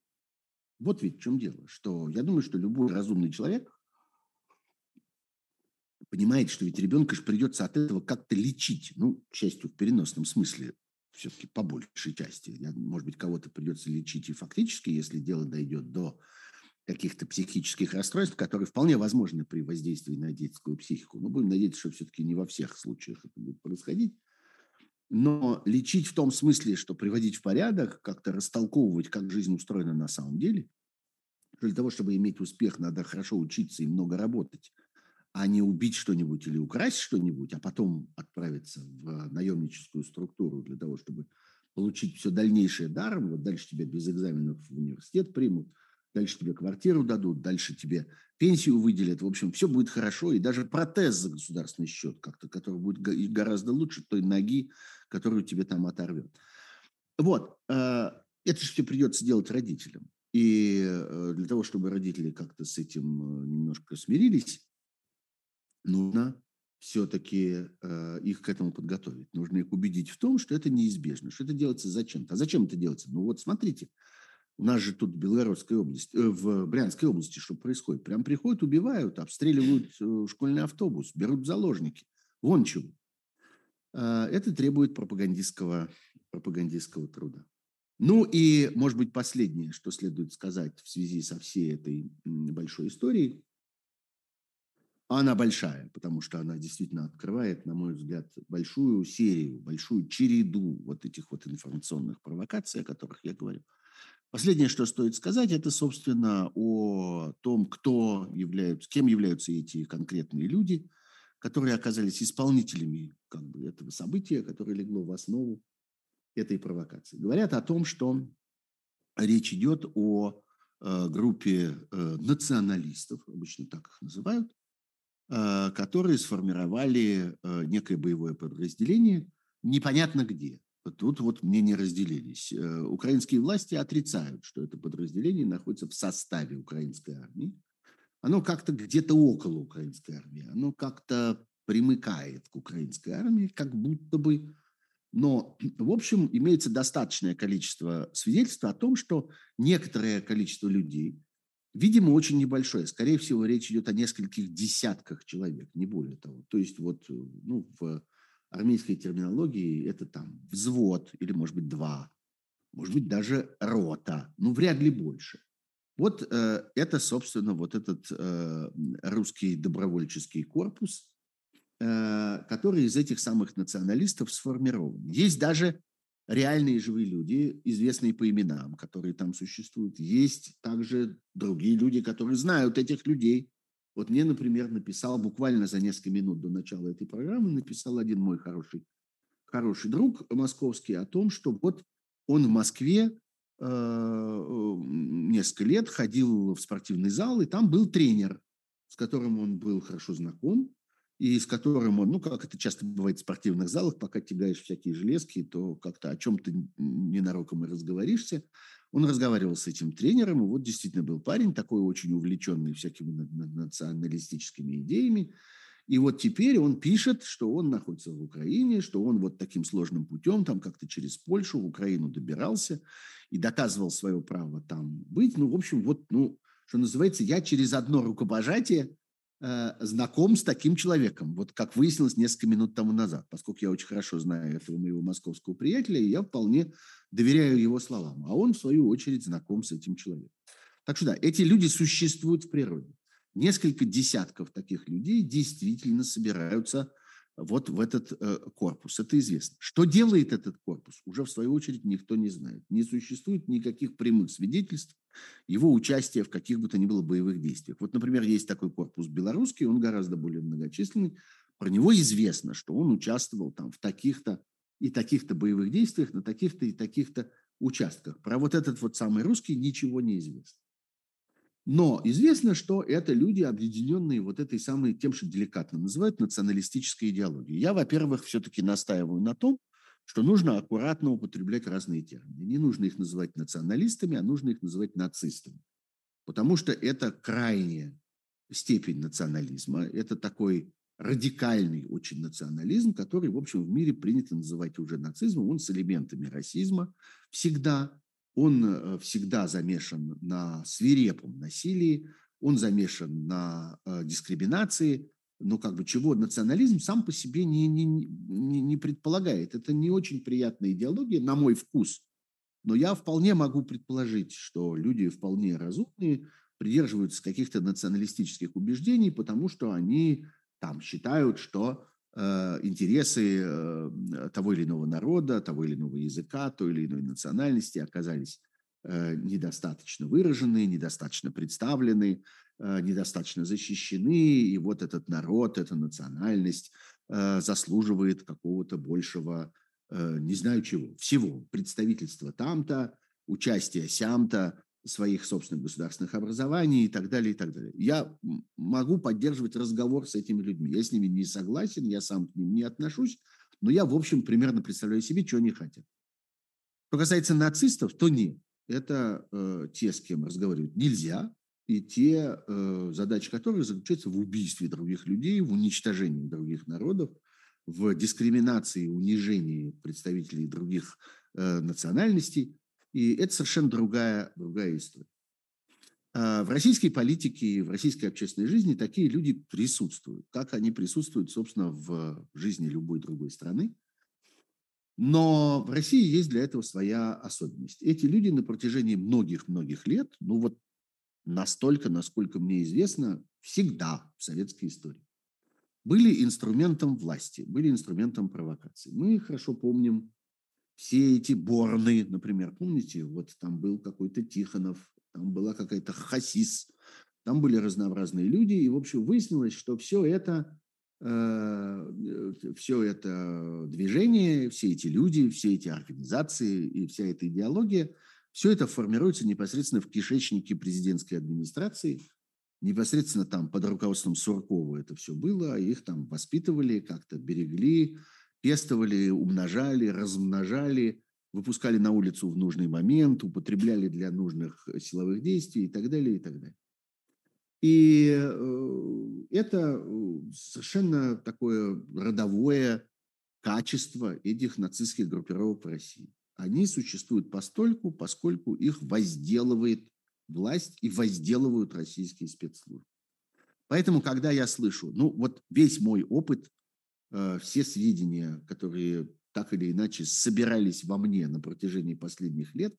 Вот ведь в чем дело, что я думаю, что любой разумный человек понимает, что ведь ребенка же придется от этого как-то лечить. Ну, к счастью, в переносном смысле, все-таки по большей части. Может быть, кого-то придется лечить и фактически, если дело дойдет до каких-то психических расстройств, которые вполне возможны при воздействии на детскую психику. Но будем надеяться, что все-таки не во всех случаях это будет происходить. Но лечить в том смысле, что приводить в порядок, как-то растолковывать, как жизнь устроена на самом деле, для того, чтобы иметь успех, надо хорошо учиться и много работать, а не убить что-нибудь или украсть что-нибудь, а потом отправиться в наемническую структуру для того, чтобы получить все дальнейшее даром. Вот дальше тебя без экзаменов в университет примут – дальше тебе квартиру дадут, дальше тебе пенсию выделят. В общем, все будет хорошо. И даже протез за государственный счет как-то, который будет гораздо лучше той ноги, которую тебе там оторвет. Вот. Э, это же все придется делать родителям. И э, для того, чтобы родители как-то с этим э, немножко смирились, нужно все-таки их к этому подготовить. Нужно их убедить в том, что это неизбежно, что это делается зачем-то. А зачем это делается? Ну вот смотрите, у нас же тут в Белгородской области, э, в Брянской области что происходит? Прям приходят, убивают, обстреливают э, школьный автобус, берут заложники. Вон чего. А, это требует пропагандистского, пропагандистского труда. Ну и, может быть, последнее, что следует сказать в связи со всей этой большой историей. Она большая, потому что она действительно открывает, на мой взгляд, большую серию, большую череду вот этих вот информационных провокаций, о которых я говорю – Последнее, что стоит сказать, это, собственно, о том, кто являются, кем являются эти конкретные люди, которые оказались исполнителями как бы, этого события, которое легло в основу этой провокации. Говорят о том, что речь идет о э, группе э, националистов, обычно так их называют, которые сформировали э, некое боевое подразделение непонятно где. Тут вот мнения разделились. Э, украинские власти отрицают, что это подразделение находится в составе украинской армии. Оно как-то где-то около украинской армии, оно как-то примыкает к украинской армии, как будто бы. Но, в общем, имеется достаточное количество свидетельств о том, что некоторое количество людей, видимо, очень небольшое, скорее всего, речь идет о нескольких десятках человек, не более того. То есть вот э, ну, в армейской терминологии это там взвод или, может быть, два, может быть, даже рота, ну, вряд ли больше. Вот э, это, собственно, вот этот э, русский добровольческий корпус, э, который из этих самых националистов сформирован. Есть даже реальные живые люди, известные по именам, которые там существуют. Есть также другие люди, которые знают этих людей, вот мне, например, написал буквально за несколько минут до начала этой программы, написал один мой хороший, хороший друг московский о том, что вот он в Москве э, несколько лет ходил в спортивный зал, и там был тренер, с которым он был хорошо знаком, и с которым он, ну, как это часто бывает в спортивных залах, пока тягаешь всякие железки, то как-то о чем-то ненароком и разговоришься. Он разговаривал с этим тренером, и вот действительно был парень такой очень увлеченный всякими националистическими идеями. И вот теперь он пишет, что он находится в Украине, что он вот таким сложным путем, там как-то через Польшу в Украину добирался и доказывал свое право там быть. Ну, в общем, вот, ну, что называется, я через одно рукопожатие знаком с таким человеком, вот как выяснилось несколько минут тому назад, поскольку я очень хорошо знаю этого моего московского приятеля, и я вполне доверяю его словам, а он, в свою очередь, знаком с этим человеком. Так что да, эти люди существуют в природе. Несколько десятков таких людей действительно собираются вот в этот э, корпус. Это известно. Что делает этот корпус, уже в свою очередь никто не знает. Не существует никаких прямых свидетельств его участия в каких бы то ни было боевых действиях. Вот, например, есть такой корпус белорусский, он гораздо более многочисленный. Про него известно, что он участвовал там в таких-то и таких-то боевых действиях на таких-то и таких-то участках. Про вот этот вот самый русский ничего не известно. Но известно, что это люди, объединенные вот этой самой, тем, что деликатно называют националистической идеологией. Я, во-первых, все-таки настаиваю на том, что нужно аккуратно употреблять разные термины. Не нужно их называть националистами, а нужно их называть нацистами. Потому что это крайняя степень национализма. Это такой радикальный очень национализм, который, в общем, в мире принято называть уже нацизмом. Он с элементами расизма всегда он э, всегда замешан на свирепом насилии, он замешан на э, дискриминации, но как бы чего национализм сам по себе не, не, не, не предполагает. Это не очень приятная идеология, на мой вкус. Но я вполне могу предположить, что люди вполне разумные придерживаются каких-то националистических убеждений, потому что они там считают, что Э, интересы э, того или иного народа, того или иного языка, той или иной национальности оказались э, недостаточно выражены, недостаточно представлены, недостаточно защищены, и вот этот народ, эта национальность заслуживает какого-то большего, не знаю чего, всего, представительства там-то, участия сям-то, своих собственных государственных образований и так далее, и так далее. Я могу поддерживать разговор с этими людьми. Я с ними не согласен, я сам к ним не отношусь, но я, в общем, примерно представляю себе, что они хотят. Что касается нацистов, то нет. Это э, те, с кем разговаривать нельзя, и те э, задачи которых заключаются в убийстве других людей, в уничтожении других народов, в дискриминации, унижении представителей других э, национальностей. И это совершенно другая, другая история. А в российской политике, в российской общественной жизни такие люди присутствуют. Как они присутствуют, собственно, в жизни любой другой страны. Но в России есть для этого своя особенность. Эти люди на протяжении многих-многих лет, ну вот настолько, насколько мне известно, всегда в советской истории были инструментом власти, были инструментом провокации. Мы хорошо помним все эти борны, например, помните, вот там был какой-то Тихонов, там была какая-то Хасис, там были разнообразные люди, и, в общем, выяснилось, что все это, э, все это движение, все эти люди, все эти организации и вся эта идеология, все это формируется непосредственно в кишечнике президентской администрации, непосредственно там под руководством Суркова это все было, их там воспитывали, как-то берегли, пестовали, умножали, размножали, выпускали на улицу в нужный момент, употребляли для нужных э, силовых действий и так далее, и так далее. И э, это э, совершенно такое родовое качество этих нацистских группировок в России. Они существуют постольку, поскольку их возделывает власть и возделывают российские спецслужбы. Поэтому, когда я слышу, ну вот весь мой опыт Э, все сведения, которые так или иначе собирались во мне на протяжении последних лет,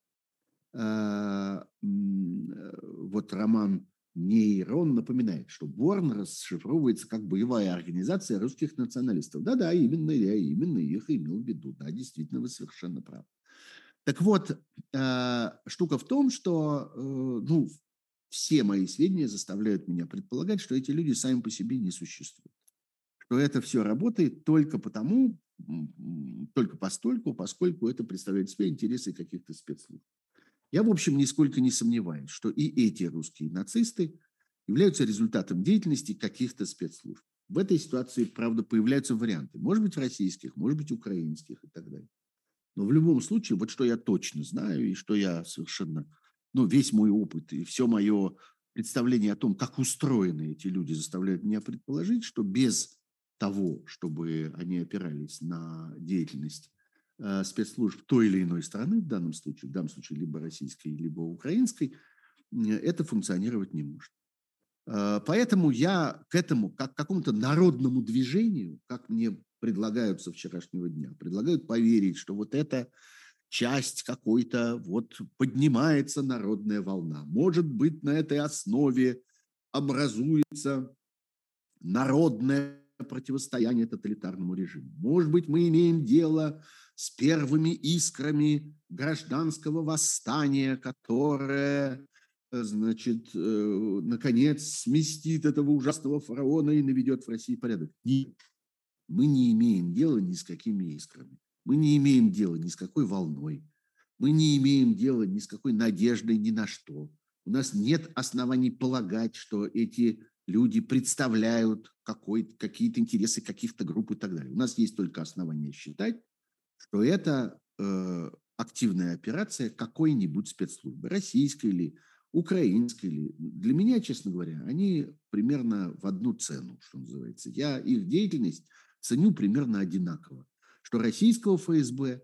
э, э, вот роман Нейрон напоминает, что Борн расшифровывается как боевая организация русских националистов. Да-да, именно я именно их имел в виду. Да, действительно, вы совершенно правы. Так вот, штука в том, что ну, все мои сведения заставляют меня предполагать, что эти люди сами по себе не существуют что это все работает только потому, только постольку, поскольку это представляет себе интересы каких-то спецслужб. Я, в общем, нисколько не сомневаюсь, что и эти русские нацисты являются результатом деятельности каких-то спецслужб. В этой ситуации, правда, появляются варианты. Может быть, российских, может быть, украинских и так далее. Но в любом случае, вот что я точно знаю и что я совершенно, ну, весь мой опыт и все мое представление о том, как устроены эти люди, заставляют меня предположить, что без того, чтобы они опирались на деятельность э, спецслужб той или иной страны, в данном случае, в данном случае либо российской, либо украинской, это функционировать не может. Э, поэтому я к этому, как к какому-то народному движению, как мне предлагают со вчерашнего дня, предлагают поверить, что вот это часть какой-то, вот поднимается народная волна. Может быть, на этой основе образуется народное противостояние тоталитарному режиму. Может быть, мы имеем дело с первыми искрами гражданского восстания, которое, значит, э, наконец сместит этого ужасного фараона и наведет в России порядок. Нет, мы не имеем дела ни с какими искрами. Мы не имеем дела ни с какой волной. Мы не имеем дела ни с какой надеждой ни на что. У нас нет оснований полагать, что эти люди представляют какие-то интересы каких-то групп и так далее. У нас есть только основания считать, что это э, активная операция какой-нибудь спецслужбы, российской или украинской. Или... Для меня, честно говоря, они примерно в одну цену, что называется. Я их деятельность ценю примерно одинаково. Что российского ФСБ,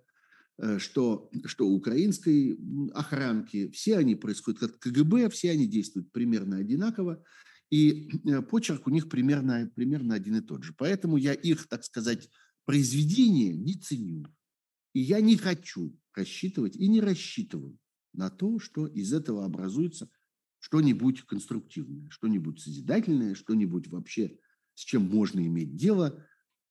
э, что, что украинской охранки, все они происходят как КГБ, все они действуют примерно одинаково. И э, почерк у них примерно, примерно один и тот же. Поэтому я их, так сказать, произведение не ценю. И я не хочу рассчитывать и не рассчитываю на то, что из этого образуется что-нибудь конструктивное, что-нибудь созидательное, что-нибудь вообще, с чем можно иметь дело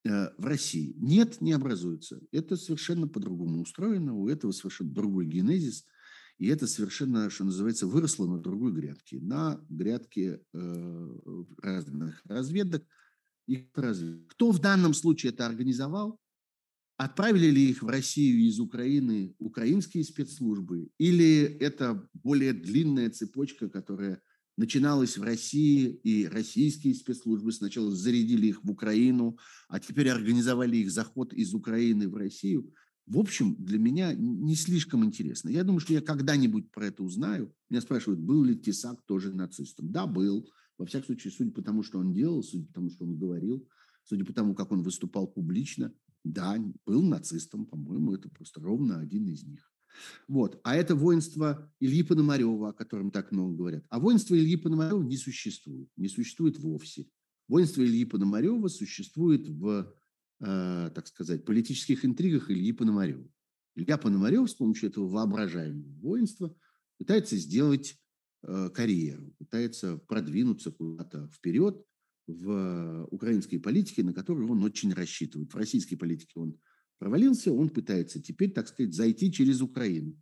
в России. Нет, не образуется. Это совершенно по-другому устроено, у этого совершенно другой генезис – и это совершенно, что называется, выросло на другой грядке, на грядке э, разных разведок. Их разведок. Кто в данном случае это организовал? Отправили ли их в Россию из Украины украинские спецслужбы? Или это более длинная цепочка, которая начиналась в России, и российские спецслужбы сначала зарядили их в Украину, а теперь организовали их заход из Украины в Россию – в общем, для меня не слишком интересно. Я думаю, что я когда-нибудь про это узнаю. Меня спрашивают, был ли Тесак тоже нацистом. Да, был. Во всяком случае, судя по тому, что он делал, судя по тому, что он говорил, судя по тому, как он выступал публично, да, был нацистом, по-моему, это просто ровно один из них. Вот. А это воинство Ильи Пономарева, о котором так много говорят. А воинство Ильи Пономарева не существует. Не существует вовсе. Воинство Ильи Пономарева существует в Э, так сказать, политических интригах Ильи Пономарева. Илья Пономарев с помощью этого воображаемого воинства пытается сделать э, карьеру, пытается продвинуться куда-то вперед в украинской политике, на которую он очень рассчитывает. В российской политике он провалился, он пытается теперь, так сказать, зайти через Украину.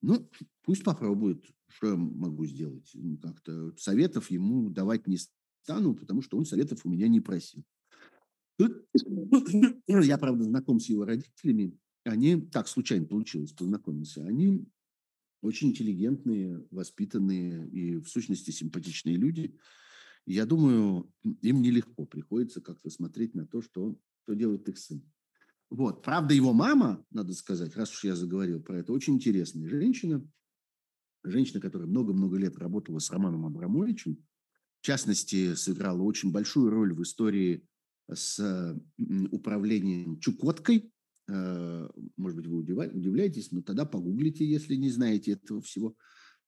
Ну, пусть попробует, что я могу сделать. Как-то советов ему давать не стану, потому что он советов у меня не просил. Я, правда, знаком с его родителями. Они, так случайно получилось, познакомился. Они очень интеллигентные, воспитанные и, в сущности, симпатичные люди. я думаю, им нелегко приходится как-то смотреть на то, что, что делает их сын. Вот. Правда, его мама, надо сказать, раз уж я заговорил про это, очень интересная женщина. Женщина, которая много-много лет работала с Романом Абрамовичем. В частности, сыграла очень большую роль в истории с управлением Чукоткой. Э, может быть, вы удивляетесь, но тогда погуглите, если не знаете этого всего.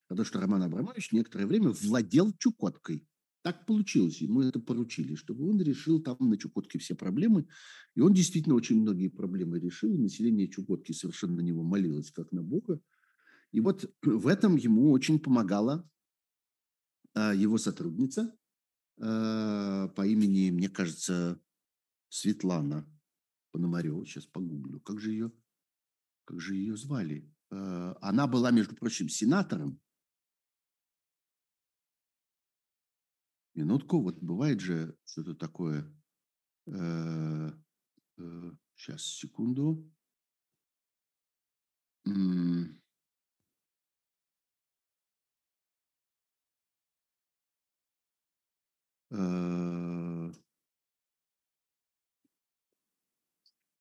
Потому что Роман Абрамович некоторое время владел Чукоткой. Так получилось, ему это поручили, чтобы он решил там на Чукотке все проблемы. И он действительно очень многие проблемы решил. Население Чукотки совершенно на него молилось, как на Бога. И вот в этом ему очень помогала а, его сотрудница а, по имени, мне кажется, Светлана Пономарева, сейчас погуглю, как же ее, как же ее звали? Э, она была, между прочим, сенатором. Минутку, вот бывает же что-то такое. Сейчас Сейчас, секунду. Э,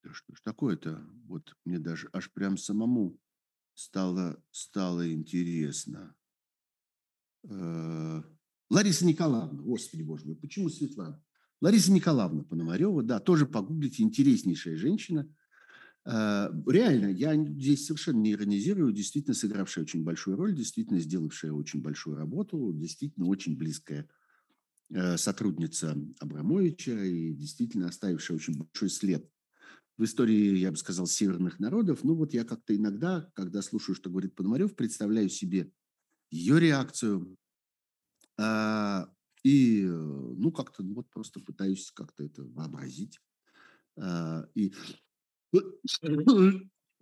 да что ж такое-то? Вот мне даже аж прям самому стало, стало интересно. Э, Лариса Николаевна, господи боже мой, почему Светлана? Лариса Николаевна Пономарева, да, тоже погуглите, интереснейшая женщина. Э, реально, я здесь совершенно не иронизирую, действительно сыгравшая очень большую роль, действительно сделавшая очень большую работу, действительно очень близкая э, сотрудница Абрамовича и действительно оставившая очень большой след в истории, я бы сказал, северных народов. Ну вот я как-то иногда, когда слушаю, что говорит Пономарев, представляю себе ее реакцию, и, э, ну, как-то ну, вот просто пытаюсь как-то это вообразить. А, и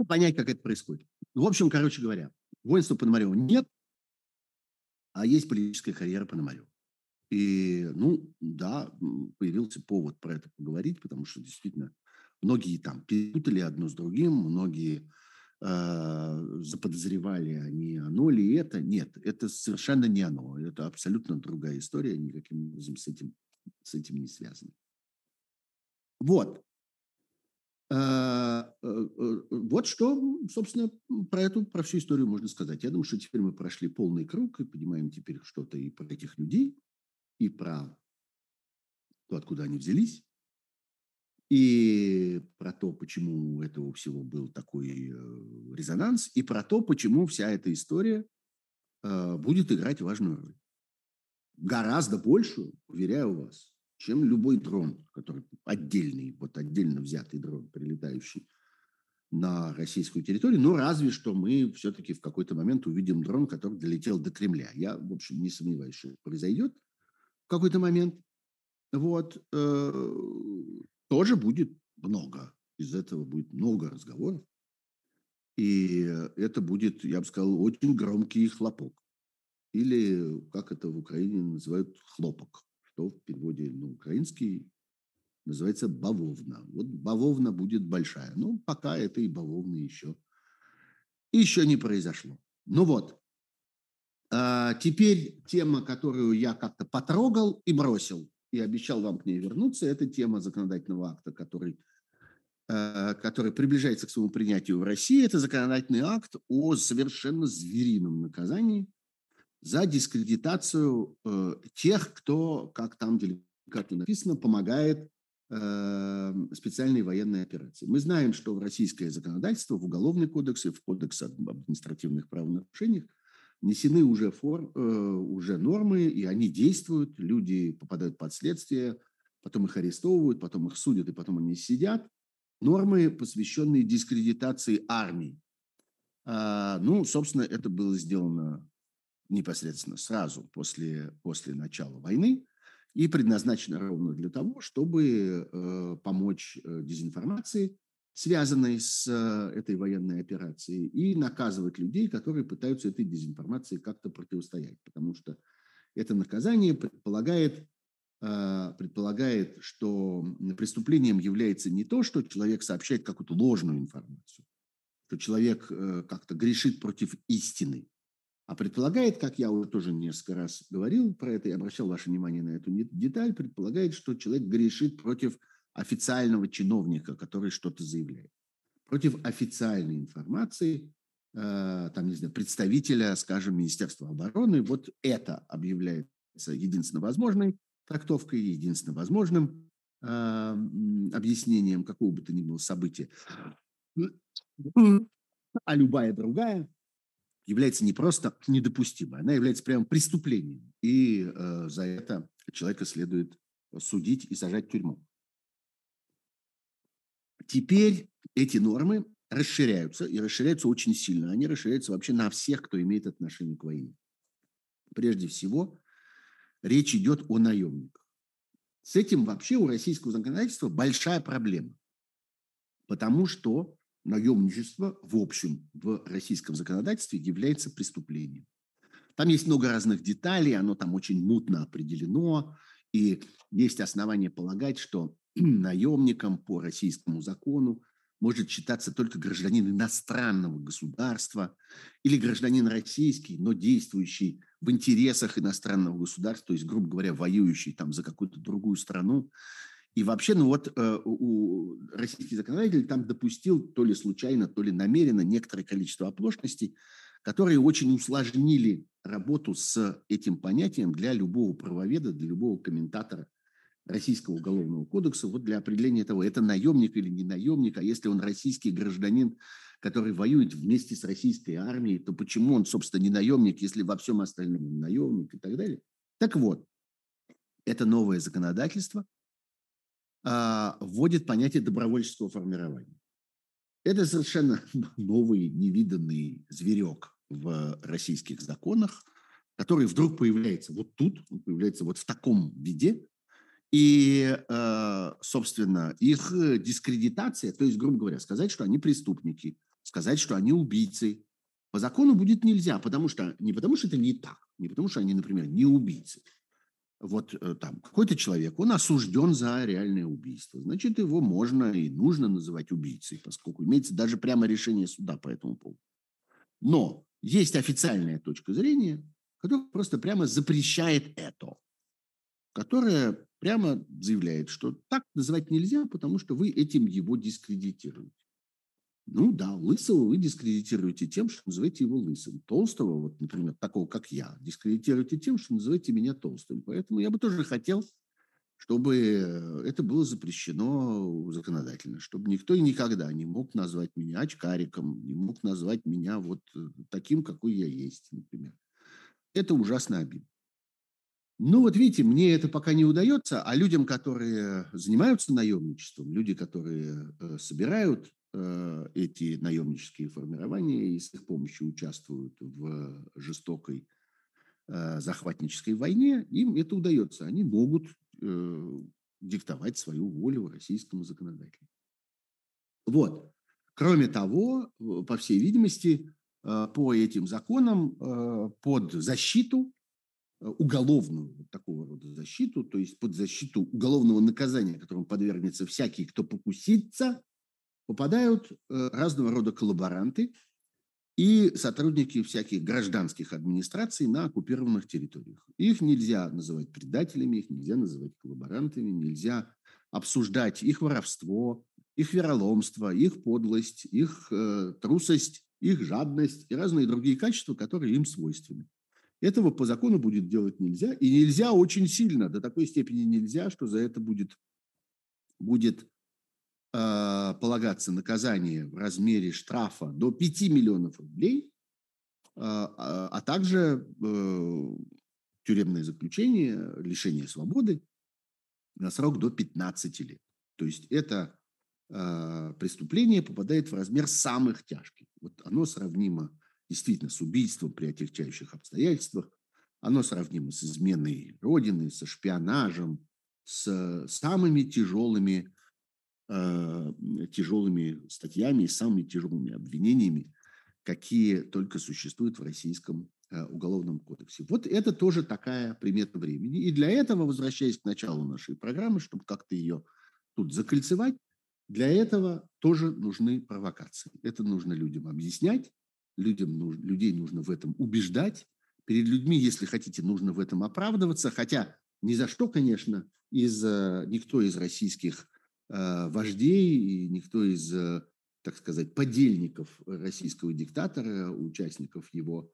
понять, как это происходит. В общем, короче говоря, воинства Пономарева нет, а есть политическая карьера Пономарева. И, ну, да, появился повод про это поговорить, потому что действительно многие там перепутали одно с другим, многие заподозревали, они оно ли это. Нет, это совершенно не оно. Это абсолютно другая история, никаким образом с этим, с этим не связано. Вот. А, э, э, вот что, собственно, про эту, про всю историю можно сказать. Я думаю, что теперь мы прошли полный круг и понимаем теперь что-то и про этих людей, и про то, откуда они взялись, и про то, почему у этого всего был такой э, резонанс, и про то, почему вся эта история э, будет играть важную роль. Гораздо большую, уверяю вас, чем любой дрон, который отдельный, вот отдельно взятый дрон, прилетающий на российскую территорию. Ну, разве что мы все-таки в какой-то момент увидим дрон, который долетел до Кремля. Я, в общем, не сомневаюсь, что это произойдет в какой-то момент. Вот. Э, тоже будет много. Из этого будет много разговоров. И это будет, я бы сказал, очень громкий хлопок. Или, как это в Украине называют, хлопок, что в переводе на украинский называется бавовна. Вот бавовна будет большая. Ну, пока это и бавовна еще, еще не произошло. Ну вот. А теперь тема, которую я как-то потрогал и бросил и обещал вам к ней вернуться, это тема законодательного акта, который, э, который приближается к своему принятию в России. Это законодательный акт о совершенно зверином наказании за дискредитацию э, тех, кто, как там деликатно написано, помогает э, специальной военной операции. Мы знаем, что в российское законодательство, в Уголовный кодекс и в Кодекс об административных правонарушениях внесены уже, фор, э, уже нормы, и они действуют, люди попадают под следствие, потом их арестовывают, потом их судят, и потом они сидят. Нормы, посвященные дискредитации армии. А, ну, собственно, это было сделано непосредственно сразу после, после начала войны и предназначено ровно для того, чтобы э, помочь э, дезинформации связанной с э, этой военной операцией, и наказывать людей, которые пытаются этой дезинформации как-то противостоять. Потому что это наказание предполагает, э, предполагает, что преступлением является не то, что человек сообщает какую-то ложную информацию, что человек э, как-то грешит против истины, а предполагает, как я уже тоже несколько раз говорил про это и обращал ваше внимание на эту деталь, предполагает, что человек грешит против официального чиновника, который что-то заявляет. Против официальной информации, э, там, не знаю, представителя, скажем, Министерства обороны, вот это объявляется единственно возможной трактовкой, единственно возможным э, объяснением какого бы то ни было события. А любая другая является не просто недопустимой, она является прямо преступлением. И э, за это человека следует судить и сажать в тюрьму. Теперь эти нормы расширяются, и расширяются очень сильно. Они расширяются вообще на всех, кто имеет отношение к войне. Прежде всего, речь идет о наемниках. С этим вообще у российского законодательства большая проблема. Потому что наемничество, в общем, в российском законодательстве является преступлением. Там есть много разных деталей, оно там очень мутно определено, и есть основания полагать, что наемником по российскому закону может считаться только гражданин иностранного государства или гражданин российский, но действующий в интересах иностранного государства, то есть, грубо говоря, воюющий там за какую-то другую страну. И вообще, ну вот э, у, российский законодатель там допустил то ли случайно, то ли намеренно некоторое количество оплошностей, которые очень усложнили работу с этим понятием для любого правоведа, для любого комментатора Российского уголовного кодекса вот для определения того, это наемник или не наемник, а если он российский гражданин, который воюет вместе с российской армией, то почему он, собственно, не наемник, если во всем остальном он наемник и так далее. Так вот, это новое законодательство а, вводит понятие добровольческого формирования. Это совершенно новый, невиданный зверек в российских законах, который вдруг появляется вот тут, он появляется вот в таком виде, и, э, собственно, их дискредитация, то есть, грубо говоря, сказать, что они преступники, сказать, что они убийцы, по закону будет нельзя, потому что не потому что это не так, не потому что они, например, не убийцы. Вот э, там какой-то человек, он осужден за реальное убийство, значит, его можно и нужно называть убийцей, поскольку имеется даже прямо решение суда по этому поводу. Но есть официальная точка зрения, которая просто прямо запрещает это, которая прямо заявляет, что так называть нельзя, потому что вы этим его дискредитируете. Ну да, Лысого вы дискредитируете тем, что называете его Лысым. Толстого, вот, например, такого, как я, дискредитируете тем, что называете меня Толстым. Поэтому я бы тоже хотел, чтобы это было запрещено законодательно, чтобы никто и никогда не мог назвать меня очкариком, не мог назвать меня вот э, таким, какой я есть, например. Это ужасно обидно. Ну вот видите, мне это пока не удается, а людям, которые занимаются наемничеством, люди, которые э, собирают э, эти наемнические формирования и с их помощью участвуют в жестокой э, захватнической войне, им это удается. Они могут диктовать свою волю российскому законодателю. Вот. Кроме того, по всей видимости, по этим законам под защиту уголовную вот такого рода защиту, то есть под защиту уголовного наказания, которому подвергнется всякий, кто покусится, попадают э, разного рода коллаборанты и сотрудники всяких гражданских администраций на оккупированных территориях. Их нельзя называть предателями, их нельзя называть коллаборантами, нельзя обсуждать их воровство, их вероломство, их подлость, их э, трусость, их жадность и разные другие качества, которые им свойственны. Этого по закону будет делать нельзя. И нельзя очень сильно, до такой степени нельзя, что за это будет, будет э, полагаться наказание в размере штрафа до 5 миллионов рублей, э, а также э, тюремное заключение, лишение свободы на срок до 15 лет. То есть это э, преступление попадает в размер самых тяжких. Вот оно сравнимо действительно с убийством при отягчающих обстоятельствах. Оно сравнимо с изменой Родины, со шпионажем, с самыми тяжелыми, э, тяжелыми статьями и самыми тяжелыми обвинениями, какие только существуют в российском э, уголовном кодексе. Вот это тоже такая примета времени. И для этого, возвращаясь к началу нашей программы, чтобы как-то ее тут закольцевать, для этого тоже нужны провокации. Это нужно людям объяснять, людям, людей нужно в этом убеждать, перед людьми, если хотите, нужно в этом оправдываться, хотя ни за что, конечно, из, э, никто из российских э, вождей и никто из, э, так сказать, подельников российского диктатора, участников его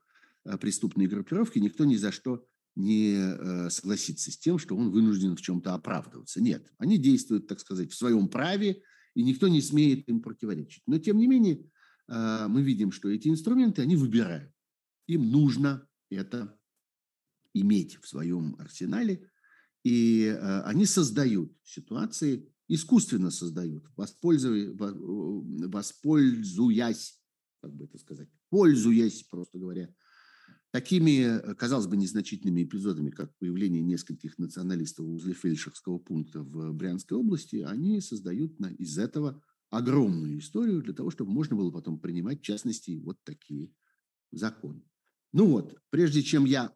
э, преступной группировки, никто ни за что не э, согласится с тем, что он вынужден в чем-то оправдываться. Нет, они действуют, так сказать, в своем праве, и никто не смеет им противоречить. Но, тем не менее, мы видим, что эти инструменты, они выбирают. Им нужно это иметь в своем арсенале, и а, они создают ситуации, искусственно создают, воспользуясь, воспользуясь, как бы это сказать, пользуясь, просто говоря, такими, казалось бы, незначительными эпизодами, как появление нескольких националистов возле фельдшерского пункта в Брянской области, они создают из этого огромную историю для того, чтобы можно было потом принимать, в частности, вот такие законы. Ну вот, прежде чем я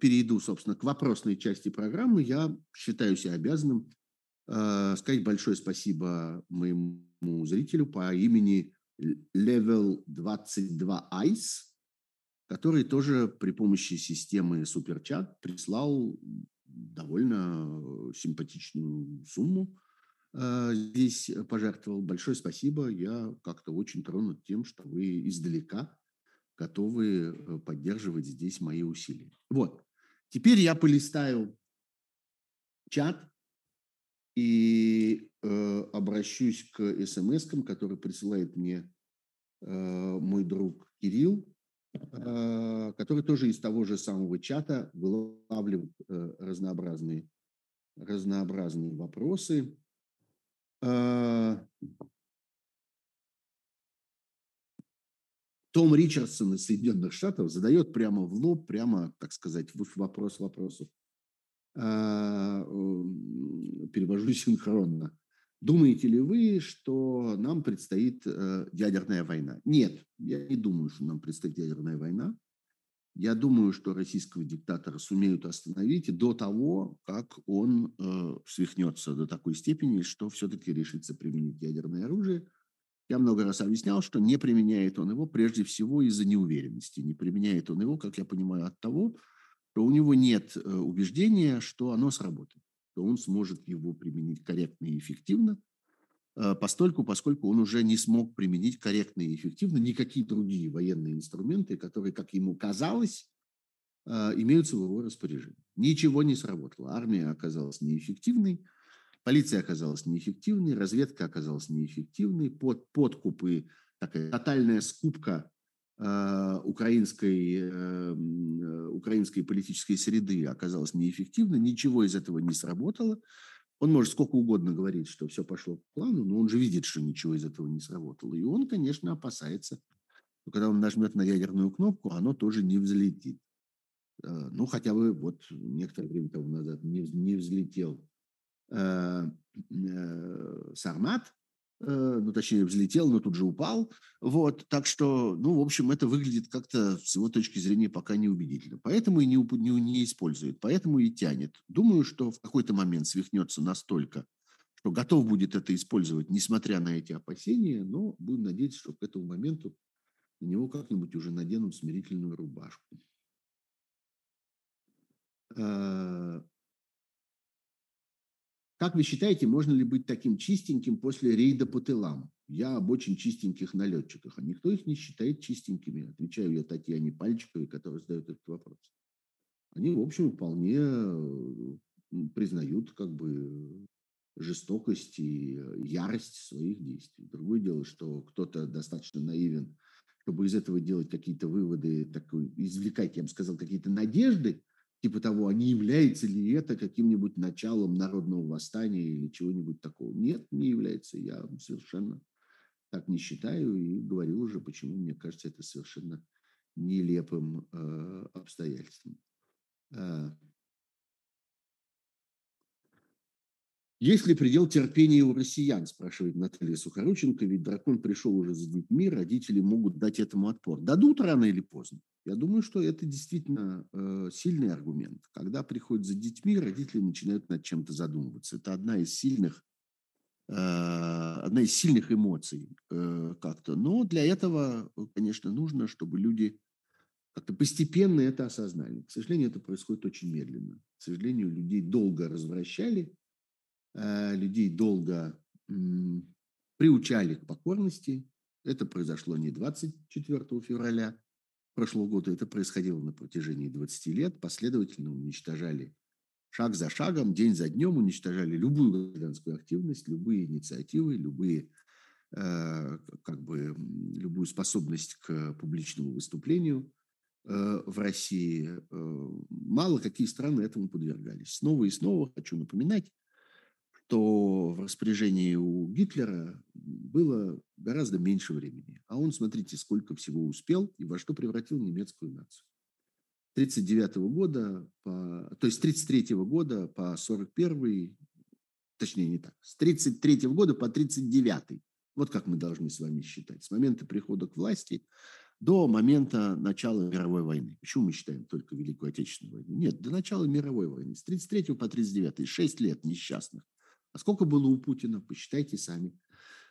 перейду, собственно, к вопросной части программы, я считаю себя обязанным сказать большое спасибо моему зрителю по имени Level 22 Ice, который тоже при помощи системы Суперчат прислал довольно симпатичную сумму. Э, здесь пожертвовал. Большое спасибо. Я как-то очень тронут тем, что вы издалека готовы э, поддерживать здесь мои усилия. Вот. Теперь я полистаю чат и э, обращусь к смс, который присылает мне э, мой друг Кирилл, э, который тоже из того же самого чата вылавливает э, разнообразные, разнообразные вопросы. Э, Том Ричардсон из Соединенных Штатов задает прямо в лоб, прямо, так сказать, вопрос вопросов. А, перевожу синхронно. Думаете ли вы, что нам предстоит э, ядерная война? Нет, я не думаю, что нам предстоит ядерная война. Я думаю, что российского диктатора сумеют остановить до того, как он э, свихнется до такой степени, что все-таки решится применить ядерное оружие. Я много раз объяснял, что не применяет он его прежде всего из-за неуверенности. Не применяет он его, как я понимаю, от того, что у него нет э, убеждения, что оно сработает, что он сможет его применить корректно и эффективно, постольку, поскольку он уже не смог применить корректно и эффективно никакие другие военные инструменты, которые, как ему казалось, э, имеются в его распоряжении. Ничего не сработало. Армия оказалась неэффективной, полиция оказалась неэффективной, разведка оказалась неэффективной, под, подкупы, такая тотальная скупка Э, украинской, э, э, украинской политической среды оказалась неэффективна, ничего из этого не сработало. Он может сколько угодно говорить, что все пошло по плану, но он же видит, что ничего из этого не сработало. И он, конечно, опасается, что когда он нажмет на ядерную кнопку, оно тоже не взлетит. Ну, хотя бы вот некоторое время тому назад не, не взлетел Сармат, Э, ну, точнее, взлетел, но тут же упал. Вот, так что, ну, в общем, это выглядит как-то с его точки зрения пока неубедительно. Поэтому и не, не, не использует, поэтому и тянет. Думаю, что в какой-то момент свихнется настолько, что готов будет это использовать, несмотря на эти опасения, но будем надеяться, что к этому моменту на него как-нибудь уже наденут смирительную рубашку. Э, как вы считаете, можно ли быть таким чистеньким после рейда по тылам? Я об очень чистеньких налетчиках, а никто их не считает чистенькими. Отвечаю я Татьяне Пальчиковой, которая задает этот вопрос. Они, в общем, вполне признают как бы жестокость и ярость своих действий. Другое дело, что кто-то достаточно наивен, чтобы из этого делать какие-то выводы, такой, извлекать, я бы сказал, какие-то надежды – типа того, а не является ли это каким-нибудь началом народного восстания или чего-нибудь такого. Нет, не является. Я совершенно так не считаю и говорил уже, почему мне кажется это совершенно нелепым э, обстоятельством. Э, Есть ли предел терпения у россиян, спрашивает Наталья Сухорученко, ведь дракон пришел уже за детьми, родители могут дать этому отпор. Дадут рано или поздно. Я думаю, что это действительно э, сильный аргумент. Когда приходят за детьми, родители начинают над чем-то задумываться. Это одна из сильных, э, одна из сильных эмоций э, как-то. Но для этого, конечно, нужно, чтобы люди как-то постепенно это осознали. К сожалению, это происходит очень медленно. К сожалению, людей долго развращали, людей долго приучали к покорности. Это произошло не 24 февраля прошлого года, это происходило на протяжении 20 лет. Последовательно уничтожали шаг за шагом, день за днем уничтожали любую гражданскую активность, любые инициативы, любые э, как бы любую способность к публичному выступлению э, в России. Мало какие страны этому подвергались. Снова и снова хочу напоминать, то в распоряжении у Гитлера было гораздо меньше времени. А он, смотрите, сколько всего успел и во что превратил немецкую нацию. 1939 года, по, то есть с 1933 года по 41 точнее не так, с 1933 года по 1939. Вот как мы должны с вами считать. С момента прихода к власти до момента начала мировой войны. Почему мы считаем только Великую Отечественную войну? Нет, до начала мировой войны. С 1933 по 1939. 6 лет несчастных А сколько было у Путина, посчитайте сами.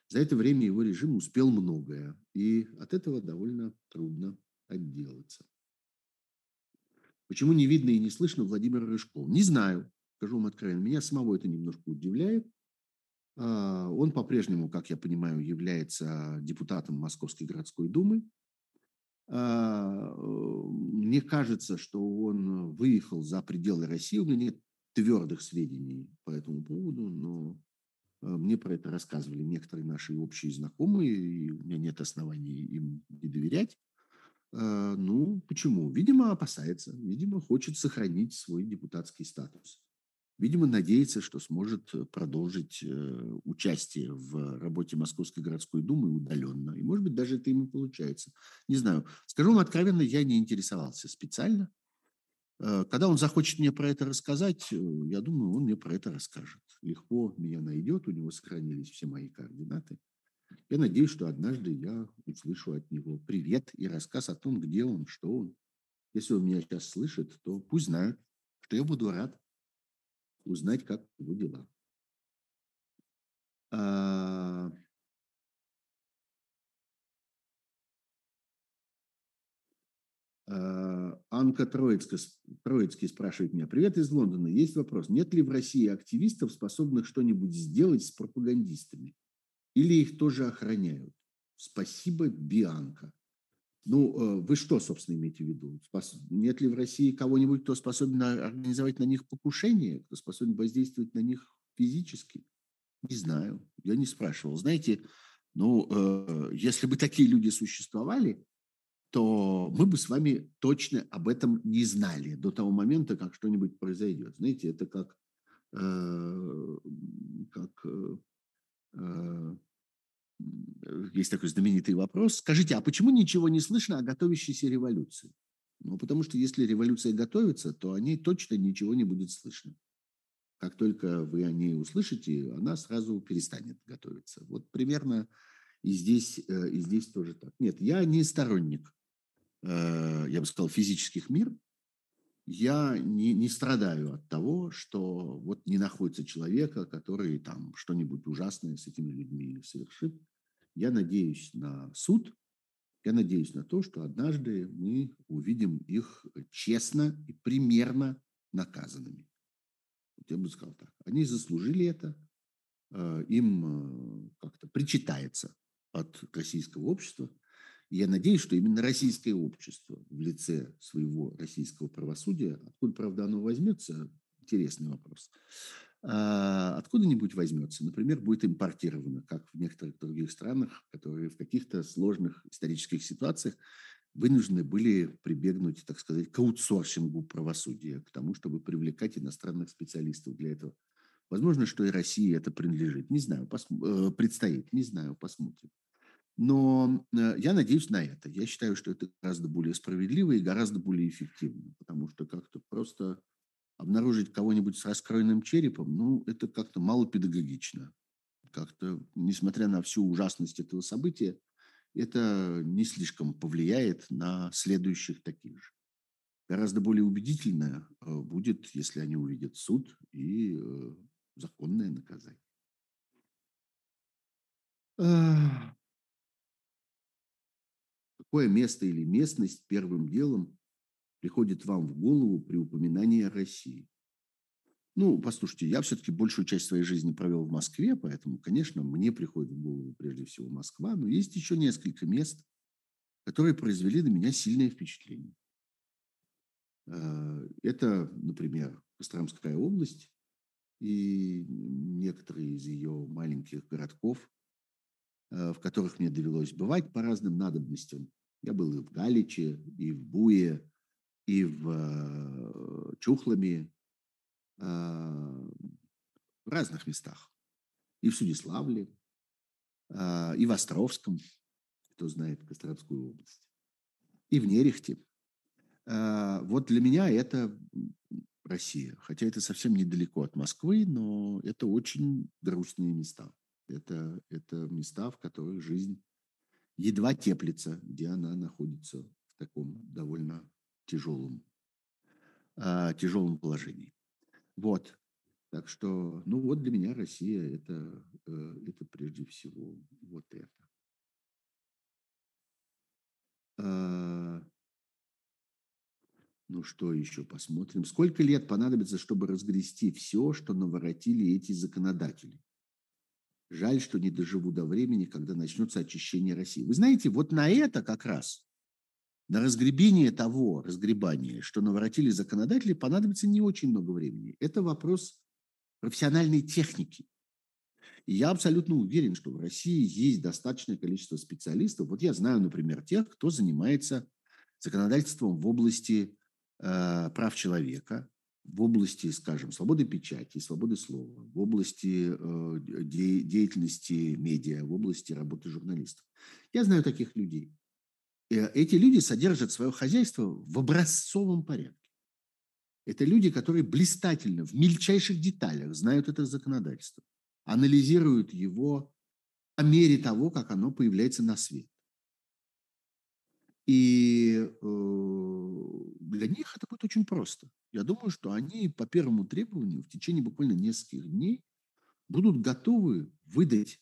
За это время его режим успел многое, и от этого довольно трудно отделаться. Почему не видно и не слышно Владимира Рыжкова? Не знаю, скажу вам откровенно. Меня самого это немножко удивляет. А, он по-прежнему, как я понимаю, является депутатом Московской городской думы. А, мне кажется, что он выехал за пределы России. У меня нет твердых сведений по этому поводу, но а, мне про это рассказывали некоторые наши общие знакомые, и у меня нет оснований им не доверять. Ну, почему? Видимо, опасается, видимо, хочет сохранить свой депутатский статус. Видимо, надеется, что сможет э, продолжить э, участие в работе Московской городской думы удаленно. И, может быть, даже это ему получается. Не знаю. Скажу вам откровенно, я не интересовался специально. Э, когда он захочет мне про это рассказать, я думаю, он мне про это расскажет. Легко меня найдет, у него сохранились все мои координаты. Я надеюсь, что однажды я услышу от него привет и рассказ о том, где он, что он. Если он меня сейчас слышит, то пусть знает, что я буду рад узнать, как его дела. Анка Троицкая, Троицкий спрашивает меня. Привет из Лондона. Есть вопрос. Нет ли в России активистов, способных что-нибудь сделать с пропагандистами? Или их тоже охраняют? Спасибо, Бианка. Ну, э, вы что, собственно, имеете в виду? Нет ли в России кого-нибудь, кто способен организовать на них покушение, кто способен воздействовать на них физически? Не знаю, я не спрашивал. Знаете, ну, э, если бы такие люди существовали, то мы бы с вами точно об этом не знали до того момента, как что-нибудь произойдет. Знаете, это как, э, как есть такой знаменитый вопрос. Скажите, а почему ничего не слышно о готовящейся революции? Ну, потому что если революция готовится, то о ней точно ничего не будет слышно. Как только вы о ней услышите, она сразу перестанет готовиться. Вот примерно и здесь, э, и здесь тоже так. Нет, я не сторонник, э, я бы сказал, физических мир. Я не, не страдаю от того, что вот не находится человека, который там что-нибудь ужасное с этими людьми совершит. Я надеюсь на суд, я надеюсь на то, что однажды мы увидим их честно и примерно наказанными. Вот я бы сказал так. Они заслужили это, э, им как-то причитается от российского общества. И я надеюсь, что именно российское общество в лице своего российского правосудия, откуда, правда, оно возьмется, интересный вопрос, а, откуда-нибудь возьмется. Например, будет импортировано, как в некоторых других странах, которые в каких-то сложных исторических ситуациях вынуждены были прибегнуть, так сказать, к аутсорсингу правосудия, к тому, чтобы привлекать иностранных специалистов для этого. Возможно, что и России это принадлежит. Не знаю, пос... Э, предстоит, не знаю, посмотрим. Но э, я надеюсь на это. Я считаю, что это гораздо более справедливо и гораздо более эффективно, потому что как-то просто обнаружить кого-нибудь с раскроенным черепом, ну, это как-то мало педагогично. Как-то, несмотря на всю ужасность этого события, это не слишком повлияет на следующих таких же. Гораздо более убедительно э, будет, если они увидят суд и э, законное наказание. Какое место или местность первым делом приходит вам в голову при упоминании о России? Ну, послушайте, я все-таки большую часть своей жизни провел в Москве, поэтому, конечно, мне приходит в голову прежде всего Москва, но есть еще несколько мест, которые произвели на меня сильное впечатление. Э, это, например, Костромская область и некоторые из ее маленьких городков, э, в которых мне довелось бывать по разным надобностям. Я был и в Галиче, и в Буе, и в э, Чухлами, а, в разных местах. И в Судиславле, а, и в Островском, кто знает Костромскую область, и в Нерехте. Вот для меня это Россия. Хотя это совсем недалеко от Москвы, но это очень грустные места. Это, это места, в которых жизнь едва теплится, где она находится в таком довольно тяжелом, э, тяжелом положении. Вот. Так что, ну вот для меня Россия это, э, это прежде всего вот это. А, ну что еще посмотрим? Сколько лет понадобится, чтобы разгрести все, что наворотили эти законодатели? Жаль, что не доживу до времени, когда начнется очищение России. Вы знаете, вот на это как раз, на разгребение того разгребания, что наворотили законодатели, понадобится не очень много времени. Это вопрос профессиональной техники. И я абсолютно уверен, что в России есть достаточное количество специалистов. Вот я знаю, например, тех, кто занимается законодательством в области э, прав человека, в области, скажем, свободы печати, свободы слова, в области э, де, деятельности медиа, в области работы журналистов. Я знаю таких людей. Э, эти люди содержат свое хозяйство в образцовом порядке. Это люди, которые блистательно, в мельчайших деталях знают это законодательство, анализируют его по мере того, как оно появляется на свет. И э, для них это будет очень просто. Я думаю, что они по первому требованию в течение буквально нескольких дней будут готовы выдать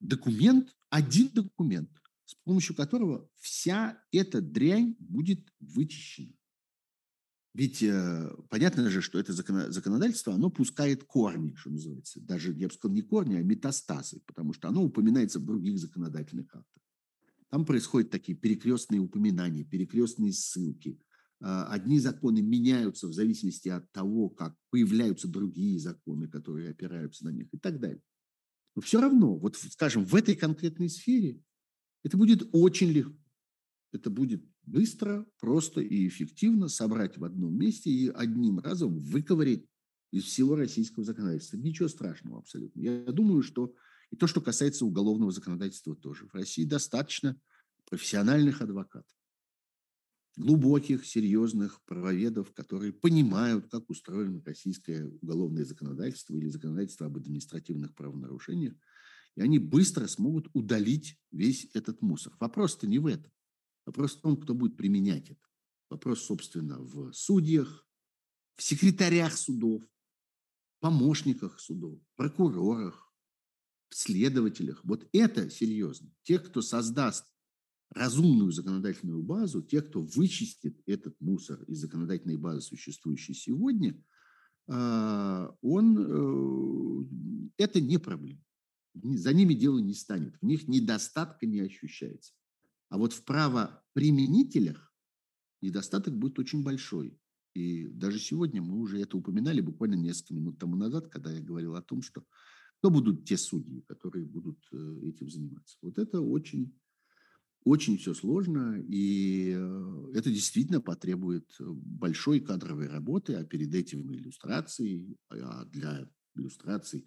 документ, один документ, с помощью которого вся эта дрянь будет вычищена. Ведь э, понятно же, что это законодательство, оно пускает корни, что называется. Даже, я бы сказал, не корни, а метастазы, потому что оно упоминается в других законодательных актах. Там происходят такие перекрестные упоминания, перекрестные ссылки. А, одни законы меняются в зависимости от того, как появляются другие законы, которые опираются на них и так далее. Но все равно, вот скажем, в этой конкретной сфере это будет очень легко. Это будет быстро, просто и эффективно собрать в одном месте и одним разом выковырять из всего российского законодательства. Ничего страшного абсолютно. Я думаю, что и то, что касается уголовного законодательства тоже. В России достаточно профессиональных адвокатов, глубоких, серьезных правоведов, которые понимают, как устроено российское уголовное законодательство или законодательство об административных правонарушениях, и они быстро смогут удалить весь этот мусор. Вопрос-то не в этом. Вопрос в том, кто будет применять это. Вопрос, собственно, в судьях, в секретарях судов, помощниках судов, прокурорах, следователях. Вот это серьезно. Тех, кто создаст разумную законодательную базу, тех, кто вычистит этот мусор из законодательной базы, существующей сегодня, а, он, э, это не проблема. За ними дело не станет, в них недостатка не ощущается. А вот в правоприменителях недостаток будет очень большой. И даже сегодня мы уже это упоминали буквально несколько минут тому назад, когда я говорил о том, что кто будут те судьи, которые будут э, этим заниматься. Вот это очень, очень все сложно, и э, это действительно потребует большой кадровой работы, а перед этим иллюстрации, а для иллюстраций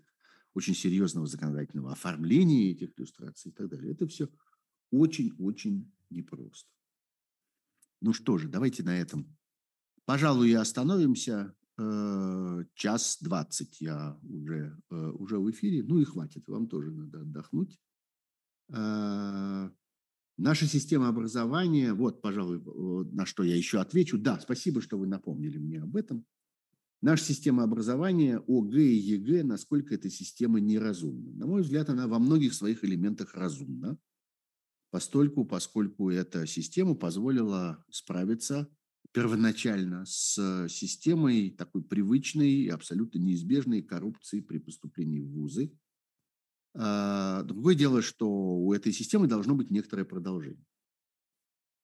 очень серьезного законодательного оформления этих иллюстраций и так далее. Это все очень-очень непросто. Ну что же, давайте на этом, пожалуй, остановимся. Э, час двадцать я уже, э, уже в эфире. Ну и хватит, вам тоже надо отдохнуть. Э, наша система образования, вот, пожалуй, на что я еще отвечу. Да, спасибо, что вы напомнили мне об этом. Наша система образования, ОГЭ и ЕГЭ, насколько эта система неразумна. На мой взгляд, она во многих своих элементах разумна постольку, поскольку эта система позволила справиться первоначально с системой такой привычной и абсолютно неизбежной коррупции при поступлении в вузы. А, другое дело, что у этой системы должно быть некоторое продолжение.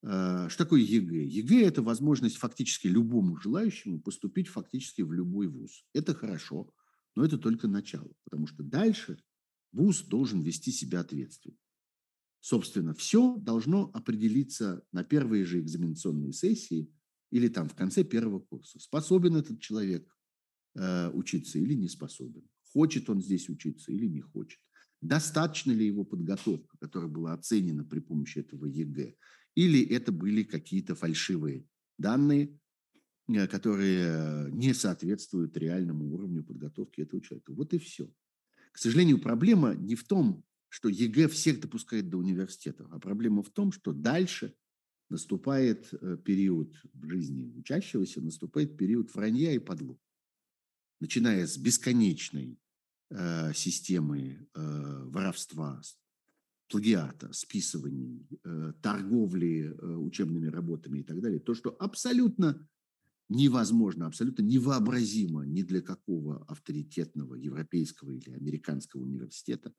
А, что такое ЕГЭ? ЕГЭ – это возможность фактически любому желающему поступить фактически в любой вуз. Это хорошо, но это только начало, потому что дальше вуз должен вести себя ответственно. Собственно, все должно определиться на первые же экзаменационные сессии или там в конце первого курса. Способен этот человек э, учиться или не способен. Хочет он здесь учиться или не хочет. Достаточно ли его подготовка, которая была оценена при помощи этого ЕГЭ, или это были какие-то фальшивые данные, э, которые не соответствуют реальному уровню подготовки этого человека. Вот и все. К сожалению, проблема не в том, что ЕГЭ всех допускает до университета. А проблема в том, что дальше наступает э, период в жизни учащегося, наступает период вранья и подлога. начиная с бесконечной э, системы э, воровства, плагиата, списываний, э, торговли э, учебными работами и так далее, то, что абсолютно невозможно, абсолютно невообразимо ни для какого авторитетного европейского или американского университета,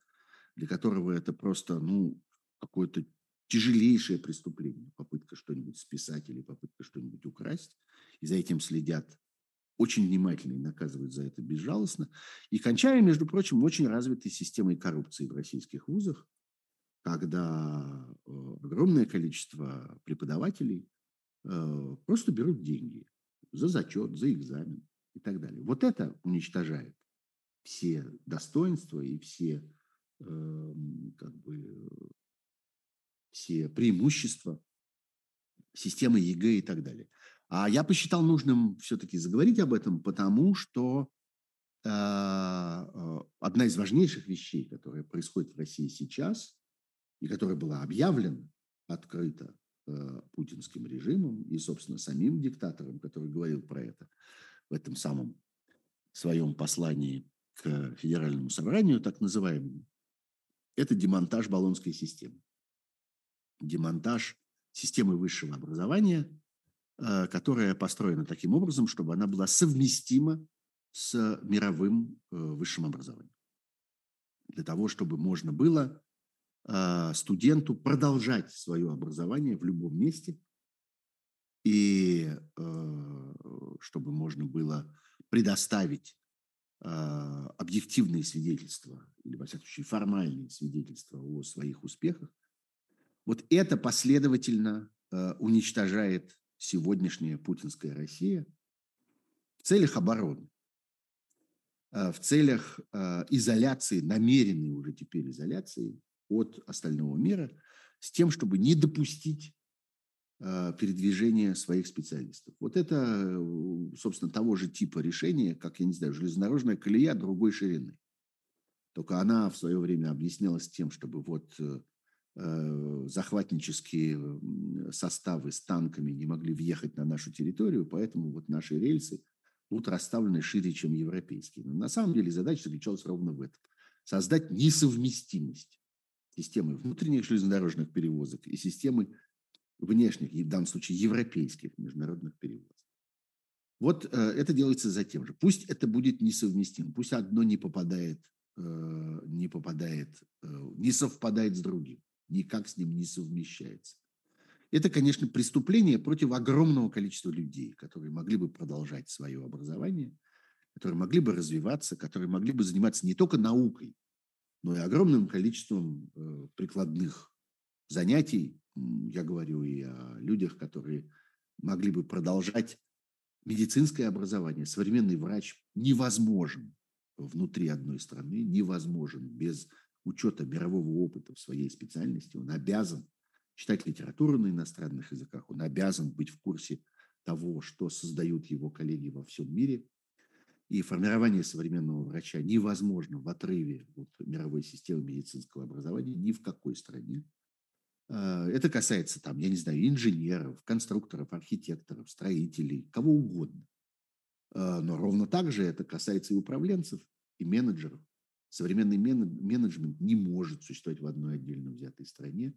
для которого это просто ну, какое-то тяжелейшее преступление, попытка что-нибудь списать или попытка что-нибудь украсть, и за этим следят очень внимательно и наказывают за это безжалостно, и кончая, между прочим, очень развитой системой коррупции в российских вузах, когда э, огромное количество преподавателей э, просто берут деньги за зачет, за экзамен и так далее. Вот это уничтожает все достоинства и все, эм, как бы, все преимущества системы ЕГЭ и так далее. А я посчитал нужным все-таки заговорить об этом, потому что э, одна из важнейших вещей, которая происходит в России сейчас, и которая была объявлена открыто э, путинским режимом и, собственно, самим диктатором, который говорил про это в этом самом своем послании к федеральному собранию, так называемому, это демонтаж баллонской системы. Демонтаж системы высшего образования, э, которая построена таким образом, чтобы она была совместима с мировым э, высшим образованием. Для того, чтобы можно было а, студенту продолжать свое образование в любом месте, и чтобы можно было предоставить объективные свидетельства, или, во всяком случае, формальные свидетельства о своих успехах, вот это последовательно уничтожает сегодняшняя путинская Россия в целях обороны, в целях изоляции, намеренной уже теперь изоляции от остального мира с тем, чтобы не допустить э, передвижения своих специалистов. Вот это, собственно, того же типа решения, как, я не знаю, железнодорожная колея другой ширины. Только она в свое время объяснялась тем, чтобы вот э, э, захватнические составы с танками не могли въехать на нашу территорию, поэтому вот наши рельсы будут расставлены шире, чем европейские. Но на самом деле задача заключалась ровно в этом. Создать несовместимость системы внутренних железнодорожных перевозок и системы внешних, в данном случае европейских международных перевозок. Вот э, это делается за тем же. Пусть это будет несовместимо, пусть одно не попадает, э, не попадает, э, не совпадает с другим, никак с ним не совмещается. Это, конечно, преступление против огромного количества людей, которые могли бы продолжать свое образование, которые могли бы развиваться, которые могли бы заниматься не только наукой, но и огромным количеством э, прикладных занятий. Я говорю и о людях, которые могли бы продолжать медицинское образование. Современный врач невозможен внутри одной страны, невозможен без учета мирового опыта в своей специальности. Он обязан читать литературу на иностранных языках, он обязан быть в курсе того, что создают его коллеги во всем мире – и формирование современного врача невозможно в отрыве от мировой системы медицинского образования ни в какой стране. А, это касается, там, я не знаю, инженеров, конструкторов, архитекторов, строителей, кого угодно. А, но ровно так же это касается и управленцев, и менеджеров. Современный менеджмент не может существовать в одной отдельно взятой стране.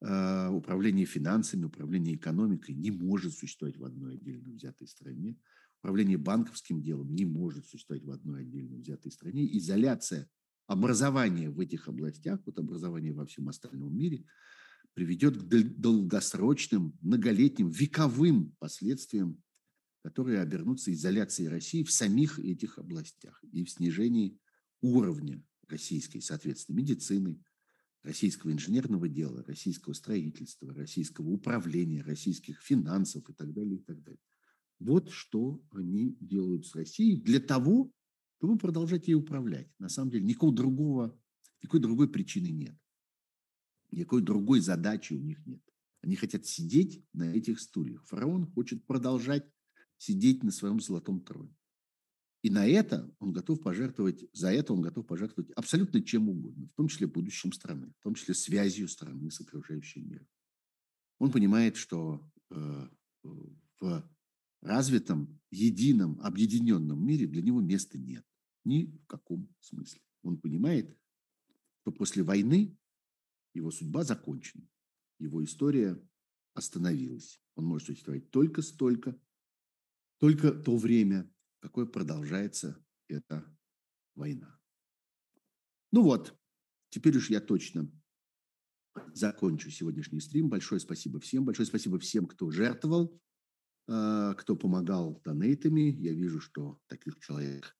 А, управление финансами, управление экономикой не может существовать в одной отдельно взятой стране управление банковским делом не может существовать в одной отдельно взятой стране. Изоляция образования в этих областях, вот образование во всем остальном мире, приведет к долгосрочным, многолетним, вековым последствиям, которые обернутся изоляцией России в самих этих областях и в снижении уровня российской, соответственно, медицины, российского инженерного дела, российского строительства, российского управления, российских финансов и так далее, и так далее. Вот что они делают с Россией для того, чтобы продолжать ей управлять. На самом деле никакого другого, никакой другой причины нет. Никакой другой задачи у них нет. Они хотят сидеть на этих стульях. Фараон хочет продолжать сидеть на своем золотом троне. И на это он готов пожертвовать, за это он готов пожертвовать абсолютно чем угодно, в том числе будущим страны, в том числе связью страны с окружающим миром. Он понимает, что э, в развитом, едином, объединенном мире для него места нет. Ни в каком смысле. Он понимает, что после войны его судьба закончена. Его история остановилась. Он может существовать только столько, только то время, какое продолжается эта война. Ну вот, теперь уж я точно закончу сегодняшний стрим. Большое спасибо всем. Большое спасибо всем, кто жертвовал, э, кто помогал донейтами. Я вижу, что таких человек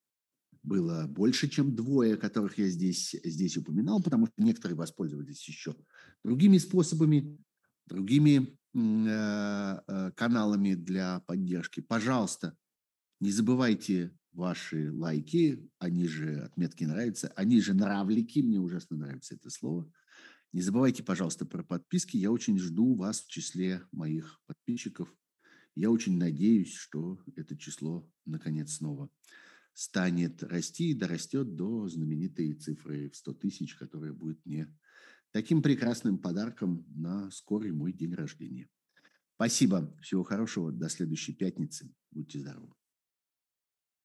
было больше, чем двое, которых я здесь, здесь упоминал, потому что некоторые воспользовались еще другими способами, другими э, э, каналами для поддержки. Пожалуйста, не забывайте ваши лайки, они же отметки нравятся, они же нравлики, мне ужасно нравится это слово. Не забывайте, пожалуйста, про подписки. Я очень жду вас в числе моих подписчиков. Я очень надеюсь, что это число наконец снова станет расти и дорастет до знаменитой цифры в 100 тысяч, которая будет мне таким прекрасным подарком на скорый мой день рождения. Спасибо. Всего хорошего. До следующей пятницы. Будьте здоровы.